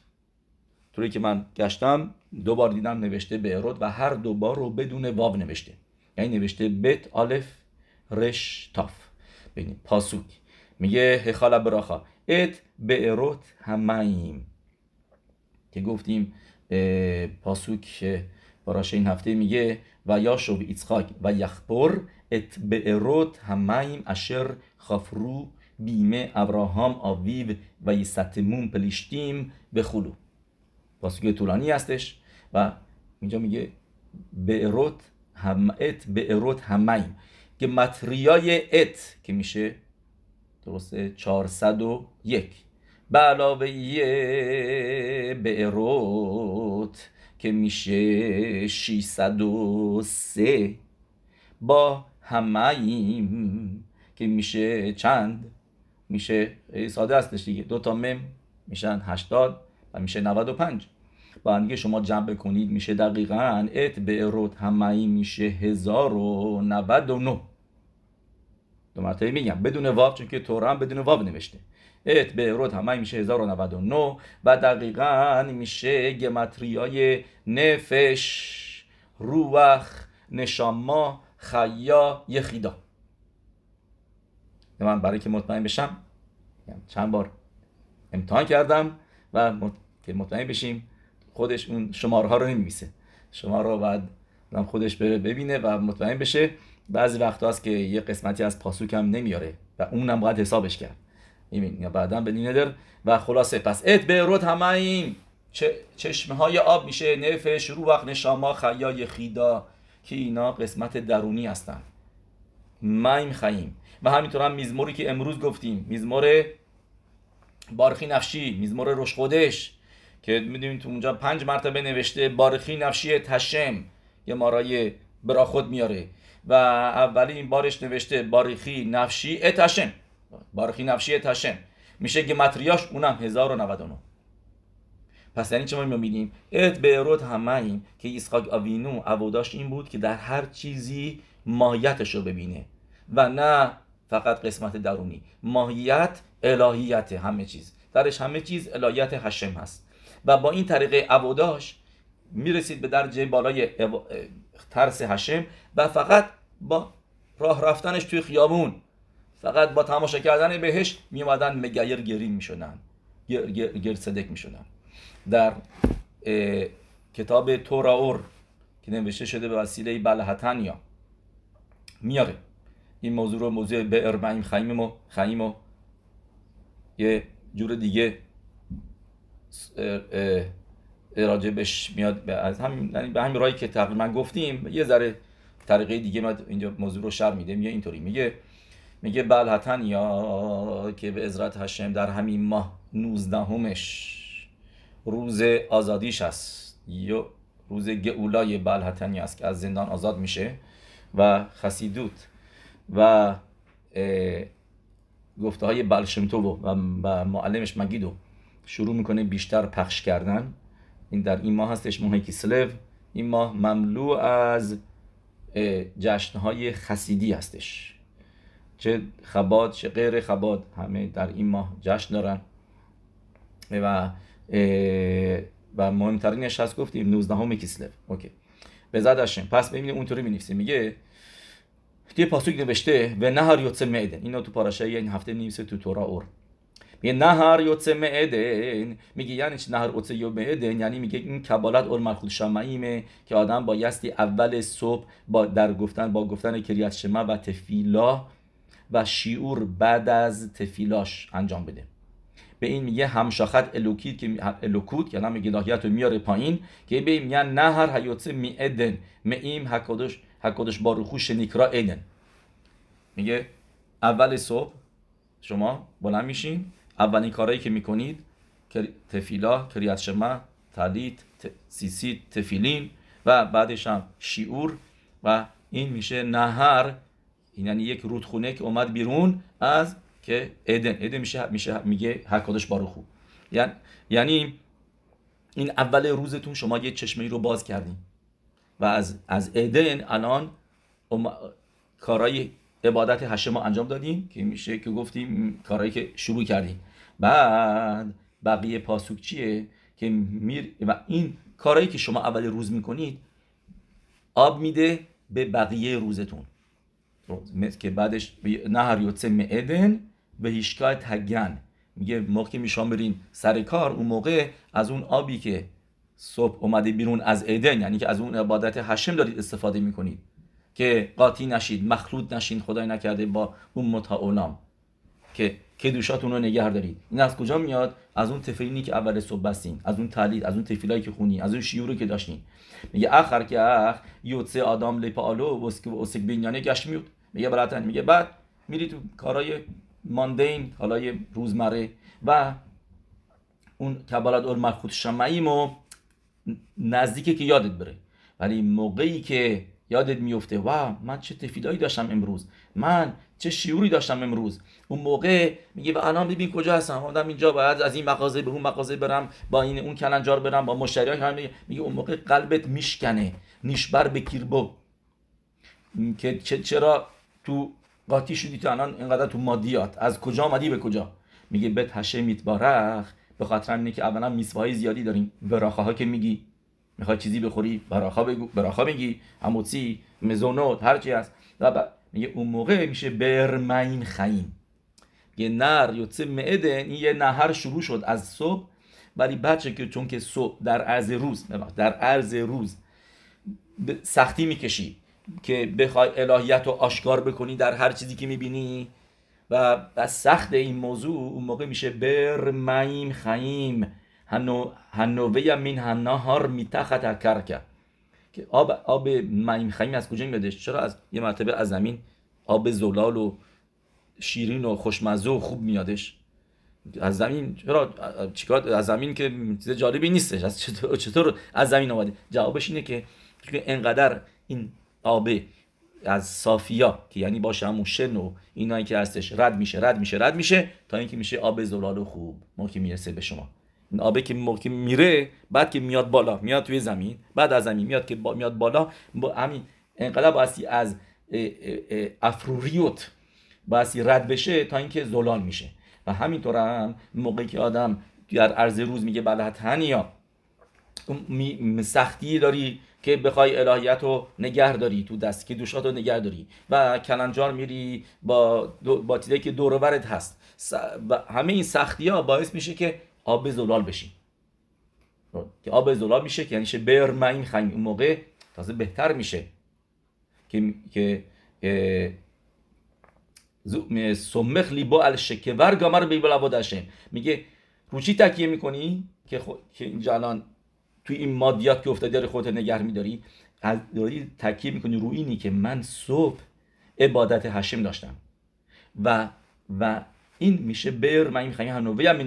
طوری که من گشتم دو بار دیدم نوشته בארות و هر دو بار رو بدون واو نوشته. یعنی نوشته בית אלף ריש תיו. ببینید פסוק. میگه هخال براخا את בארות המים که گفتیم פסוק פרשה این هفته میگه וישב יצחק ויחפור את בארות המים אשר חפרו بیمه ابراهام آویو و یستمون پلیشتیم به خلو. پاسوک طولانی هستش و اینجا میگه بیروت هم ات بیروت هماییم که متریای ات که میشه درسته 401 به علاوه بیروت که میشه 603 با هماییم که میشه چند؟ میشه ساده هستش دیگه. دو تا مم میشن 80 و میشه 95 با هم شما جمع بکنید میشه دقیقا. ات به اروت همایی میشه 1099 دو مرتبه میگم. بدون واو چون که تورا هم بدون واو نوشته. ات رود همه میشه 1099 و دقیقا میشه گمتریای نفش روح نشاما خیا یخیدا من برای که مطمئن بشم چند بار امتحان کردم و که مطمئن بشیم خودش اون شماره ها رو نمیمیسه شما رو بعد خودش بره ببینه و مطمئن بشه بعضی وقت هست که یه قسمتی از پاسوک هم نمیاره و اونم باید حسابش کرد یا بعدا به ندر و خلاصه. پس ات به رود همه این چشمه های آب میشه نفش رو وقت نشاما خیای خیدا که اینا قسمت درونی هستن. مایم خییم. و همینطور هم میزموری که امروز گفتیم. میزمور بارخی نفشی میزمور روش خودش که می‌دونیم تو اونجا پنج مرتبه نوشته بارخی نفشی تشم. یه مارای برا خود میاره. و اولی این بارش نوشته باریخی نفشی اتشم باریخی نفشی اتشم میشه که متریاش اونم 1099 پس یعنی چه ما می‌بینیم؟ ات به رود همه که ایسخاک آوینو عبوداش این بود که در هر چیزی ماهیتش رو ببینه و نه فقط قسمت درونی. ماهیت الهیت همه چیز. درش همه چیز الهیت هشم هست. و با این طریقه عبوداش می‌رسید به درجه بالای ترس هشم و فقط با راه رفتنش توی خیابون. فقط با تماشا کردن بهش میومدن مگیر گرین می‌شدن گر, صدق می‌شدن. در کتاب توراور که نوشته شده به وسیله بلحتنیا میاره این موضوع رو موضوع به ارمعیم خیمیم و خیمیم و یه جور دیگه راجبش میاد از همین یعنی به همین راهی که تقریبا گفتیم یه ذره طریقه دیگه ما اینجا موضوع رو شر میده میگه اینطوری میگه. میگه بلحتن یا که به عزرت هشم در همین ماه 19 همش روز آزادیش است. یا روز گئولای بلحتنی است که از زندان آزاد میشه و خسیدوت و گفته های بلشمتو و معلمش مگیدو شروع می‌کنه بیشتر پخش کردن. این در این ماه هستش ماه کیسلو. این ماه مملو از جشنهای خسیدی هستش. چه خباد چه غیر خباد همه در این ماه جشن دارن. و و مهمترینش هست گفتیم 19 همه کیسلو اوکی. به زدشم پس ببینید اونطوری می‌نویسه میگه توی پاسوک نوشته و نهار یوتسه معدن اینو تو پاراشای این هفته نویسه تو تورا اور. میگه نهر یوتسه معدن میگه یعنی چی نهر یوتسه یو معدن یعنی میگه این کبالت اور ملخود شمعیمه که آدم بایستی اول صبح با در گفتن با گفتن کریات شما و تفیلا و شیور بعد از تفیلاش انجام بده. به این میگه همشاخت الوکید که الوکود که الان میگه رو میاره پایین که به این میگن نهر هیوتسه میعدن میم حکادش حکادش باروخو شنیکرا ایدن میگه اول صبح شما بلند میشین اولین کارهایی که می‌کنید تفیلا کریات شما تلیت سیسیت تفیلین و بعدش هم شیعور و این میشه نهر یعنی یک رودخونه که اومد بیرون از که ادن ادن میشه میشه میگه حکادش باروخو یعنی یعنی این اول روزتون شما یه چشمه رو باز کردین. و از از ادن الان کارهای عبادت هشم انجام دادیم که میشه که گفتیم کارهایی که شروع کردیم بعد بقیه پاسوک چیه؟ که میر و این کارهایی که شما اول روز می‌کنید آب میده به بقیه روزتون. که بعدش نهر یوتسه معدن به هیشکای تگن. میگه موقع که میشان برین سر کار اون موقع از اون آبی که صبح اومده بیرون از ادن یعنی که از اون عبادت هشم دارید استفاده می‌کنید. که قاطی نشید مخلوط نشین خدای نکرده با اون متعولام که که دوشاتون رو نگه دارید. این از کجا میاد؟ از اون تفیلینی که اول صبح بستین از اون تلید از اون تفیلایی که خونی از اون شیوری که داشتین. میگه آخر که اخ یوتسه آدم لپالو و اسک بینیانه گشت میود میگه براتن میگه بعد میری تو کارهای ماندین حالا روزمره و اون کبالت اول مخوت شمعیم و نزدیکه که یادت بره. ولی موقعی که یادت میفته و من چه تفیدایی داشتم امروز؟ من چه شیوری داشتم امروز. اون موقع میگه و الان ببین کجا هستم. آدم اینجا باید از این مغازه به اون مغازه برم با این اون کلنجار برم با مشتریان هم میگه اون موقع قلبت میشکنه. نیشبر به کیربو که چرا تو قاطی شدی تو الان اینقدر تو مادیات؟ از کجا آمدی به کجا؟ میگه بت هشه میتبارخ به خاطر اینه که اولا میسوای زیادی داریم. براخه ها که میگی. می‌خوای چیزی بخوری؟ براخا بگو. براخا میگی. هموسی مزونوت هر چی هست. میگه اون موقع میشه برمین خیم یه نر یوتسه معده این یه نهر شروع شد از صبح ولی بچه که چون که صبح در عرض روز در عرض روز سختی می‌کشی که بخوای الهیت رو آشکار بکنی در هر چیزی که می‌بینی و از سخت این موضوع اون موقع میشه بر میم خیم هنوه من هنهار میتخت کرکه که آب آب میم خیم از کجا میادش؟ چرا از یه مرتبه از زمین آب زلال و شیرین و خوشمزه و خوب میادش؟ از زمین چرا؟ چیکار؟ از زمین که چیز جالبی نیستش. از چطور, چطور از زمین اومده جوابش اینه که انقدر این آب از صافیا که یعنی باشه همون شن و اینایی که هستش رد میشه رد میشه رد میشه تا اینکه میشه آب زلال خوب. موقع می‌رسه به شما. آبه که موقع میره بعد که میاد بالا میاد توی زمین بعد از زمین میاد که میاد بالا با همین انقدر بایستی از افروریوت بایستی رد بشه تا اینکه زلال میشه. و همینطور هم موقعی که آدم در عرض روز میگه بله می سختی داری که بخوای الهیت رو نگه داری تو دست که دوشات رو نگه داری. و کلنجار میری با با که دور هست. و همه این سختی ها باعث میشه که آب زلال بشی که آب زلال میشه که یعنی بر این خیم اون موقع تازه بهتر میشه. که که سمخ لیبا الشکور گامر بیبل عبادشم میگه روچی تکیه می‌کنی؟ که, خو... که اینجا الان توی این مادیات که افتادی داری خودت نگر میداری از داری تکیه می‌کنی رو اینی که من صبح عبادت هشم داشتم. و و این میشه بر من این خیلی هنوه هم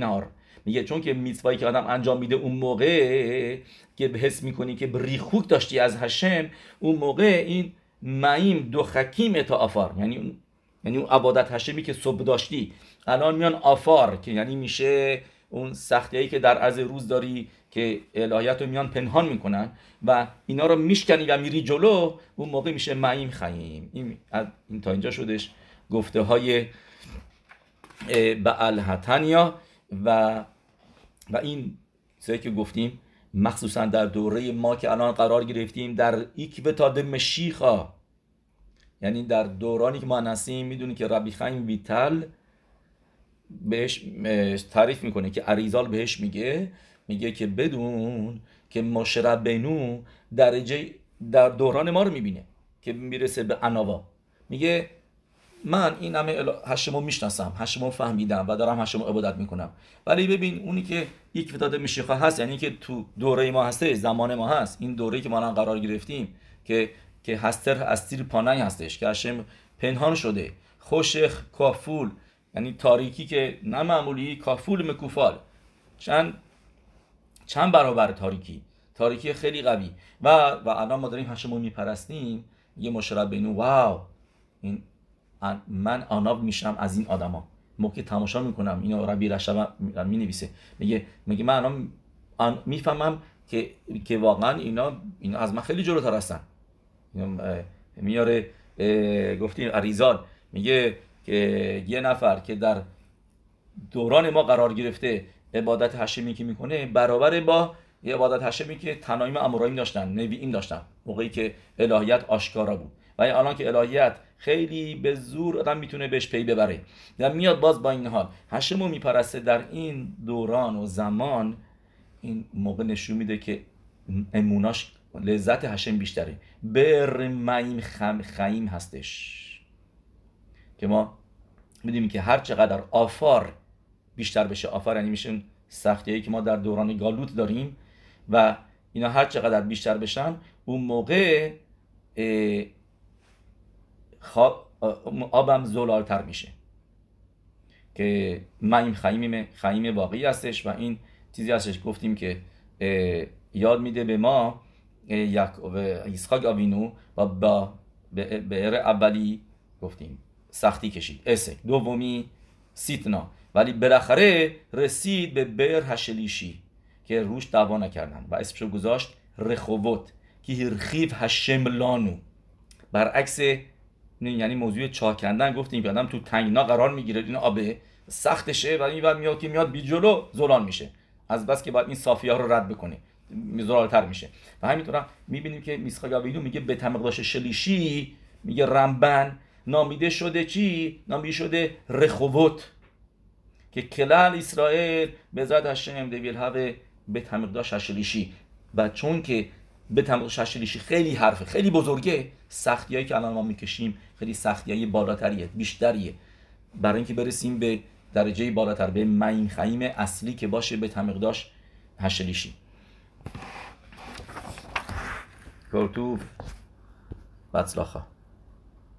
میگه چون که میتوایی که آدم انجام میده اون موقع که حس می‌کنی که ریخوک داشتی از هشم اون موقع این معیم دو خکیم تا آفار. یعنی یعنی اون عبادت هشمی که صبح داشتی. الان میان آفار که یعنی میشه اون سختی که در عرض روز داری که الهیت رو میان پنهان می‌کنن و اینا رو میشکنی و میری جلو اون موقع میشه معیم خیم. این, این تا اینجا شدش گفته های الهتنیا و و این چیزی که گفتیم مخصوصا در دوره ما که الان قرار گرفتیم در ایکوتاد مشیخا. یعنی در دورانی که ما هستیم می‌دونی که ربی خیم ویتل بهش تعریف می‌کنه که عریزال بهش میگه. میگه که بدون که مشرب بینو درجه در دوران ما رو می‌بینه که می‌رسه به اناوا. میگه من این همه هشمو می‌شناسم هشمو فهمیدم و دارم هشمو عبادت می‌کنم. ولی ببین اونی که یک فتاده مشیخا هست یعنی که تو دوره ما هسته زمان ما هست. این دوره که ما الان قرار گرفتیم که که هستر استیر پانای هستش که هشم پنهان شده. خوشخ کافول یعنی تاریکی که نه معمولی کافول مکوفال چند چند برابر تاریکی؟ تاریکی خیلی قوی. و و الان ما داریم هشمو میپرستیم. یه مشرب بینو واو! این من آناب میشم از این آدما. موقع تماشا می‌کنم اینو ربی رشب می نویسه میگه میگه من الان می‌فهمم که که واقعا اینا اینا از من خیلی جلوتر هستن. میاره گفتیم عریزان میگه که یه نفر که در دوران ما قرار گرفته عبادت هشمی که می‌کنه برابر با یه عبادت هشمی که تنایم اموراییم داشتن این داشتن. موقعی که الهیت آشکارا بود. و الان که الهیت خیلی به زور آدم می‌تونه بهش پی ببره. و میاد باز با این حال. השם و میپرسته در این دوران و زمان این موقع نشون میده که אמונה ش لذت השם بیشتره. באר מים חיים هستش. که ما می‌دونیم که هر چقدر עפר بیشتر بشه עפר یعنی میشه سختی که ما در دوران גלות داریم و اینا هر چقدر بیشتر بشن اون موقع آبم زلالتر میشه. که میم خیم خیم واقعی هستش و این چیزی هستش. گفتیم که یاد میده به ما یسخاک آوینو و با به اولی گفتیم. سختی کشید. اسک دومی سیتنا. ولی بالاخره رسید به بر هشلیشی که روش دعوا نکردن و اسمشو گذاشت رخوت که هرخیف هشملانو. برعکس یعنی موضوع چاکندن گفتیم که آدم تو تنگنا قرار می‌گیره. این آبه سختشه و این میاد که میاد بی جلو زلال میشه. از بس که باید این صافی رو رد بکنه. زلالتر میشه. و همینطور می‌بینیم که میسخا گاویدو میگه به تمقداش شلیشی میگه رمبن نامیده شده چی؟ نامیده شده رخوت که کلال اسرائیل به زد هشم دویل هاوه به تمقداش شلیشی. و چون که به شلیشی خیلی حرفه. خیلی بزرگه. سختی هایی که الان ما می‌کشیم خیلی سختی های بالاتریه بیشتریه. برای اینکه برسیم به درجه بالاتر به معین خیم اصلی که باشه به تمقداش هشلیشی کرتوف بطلاخه.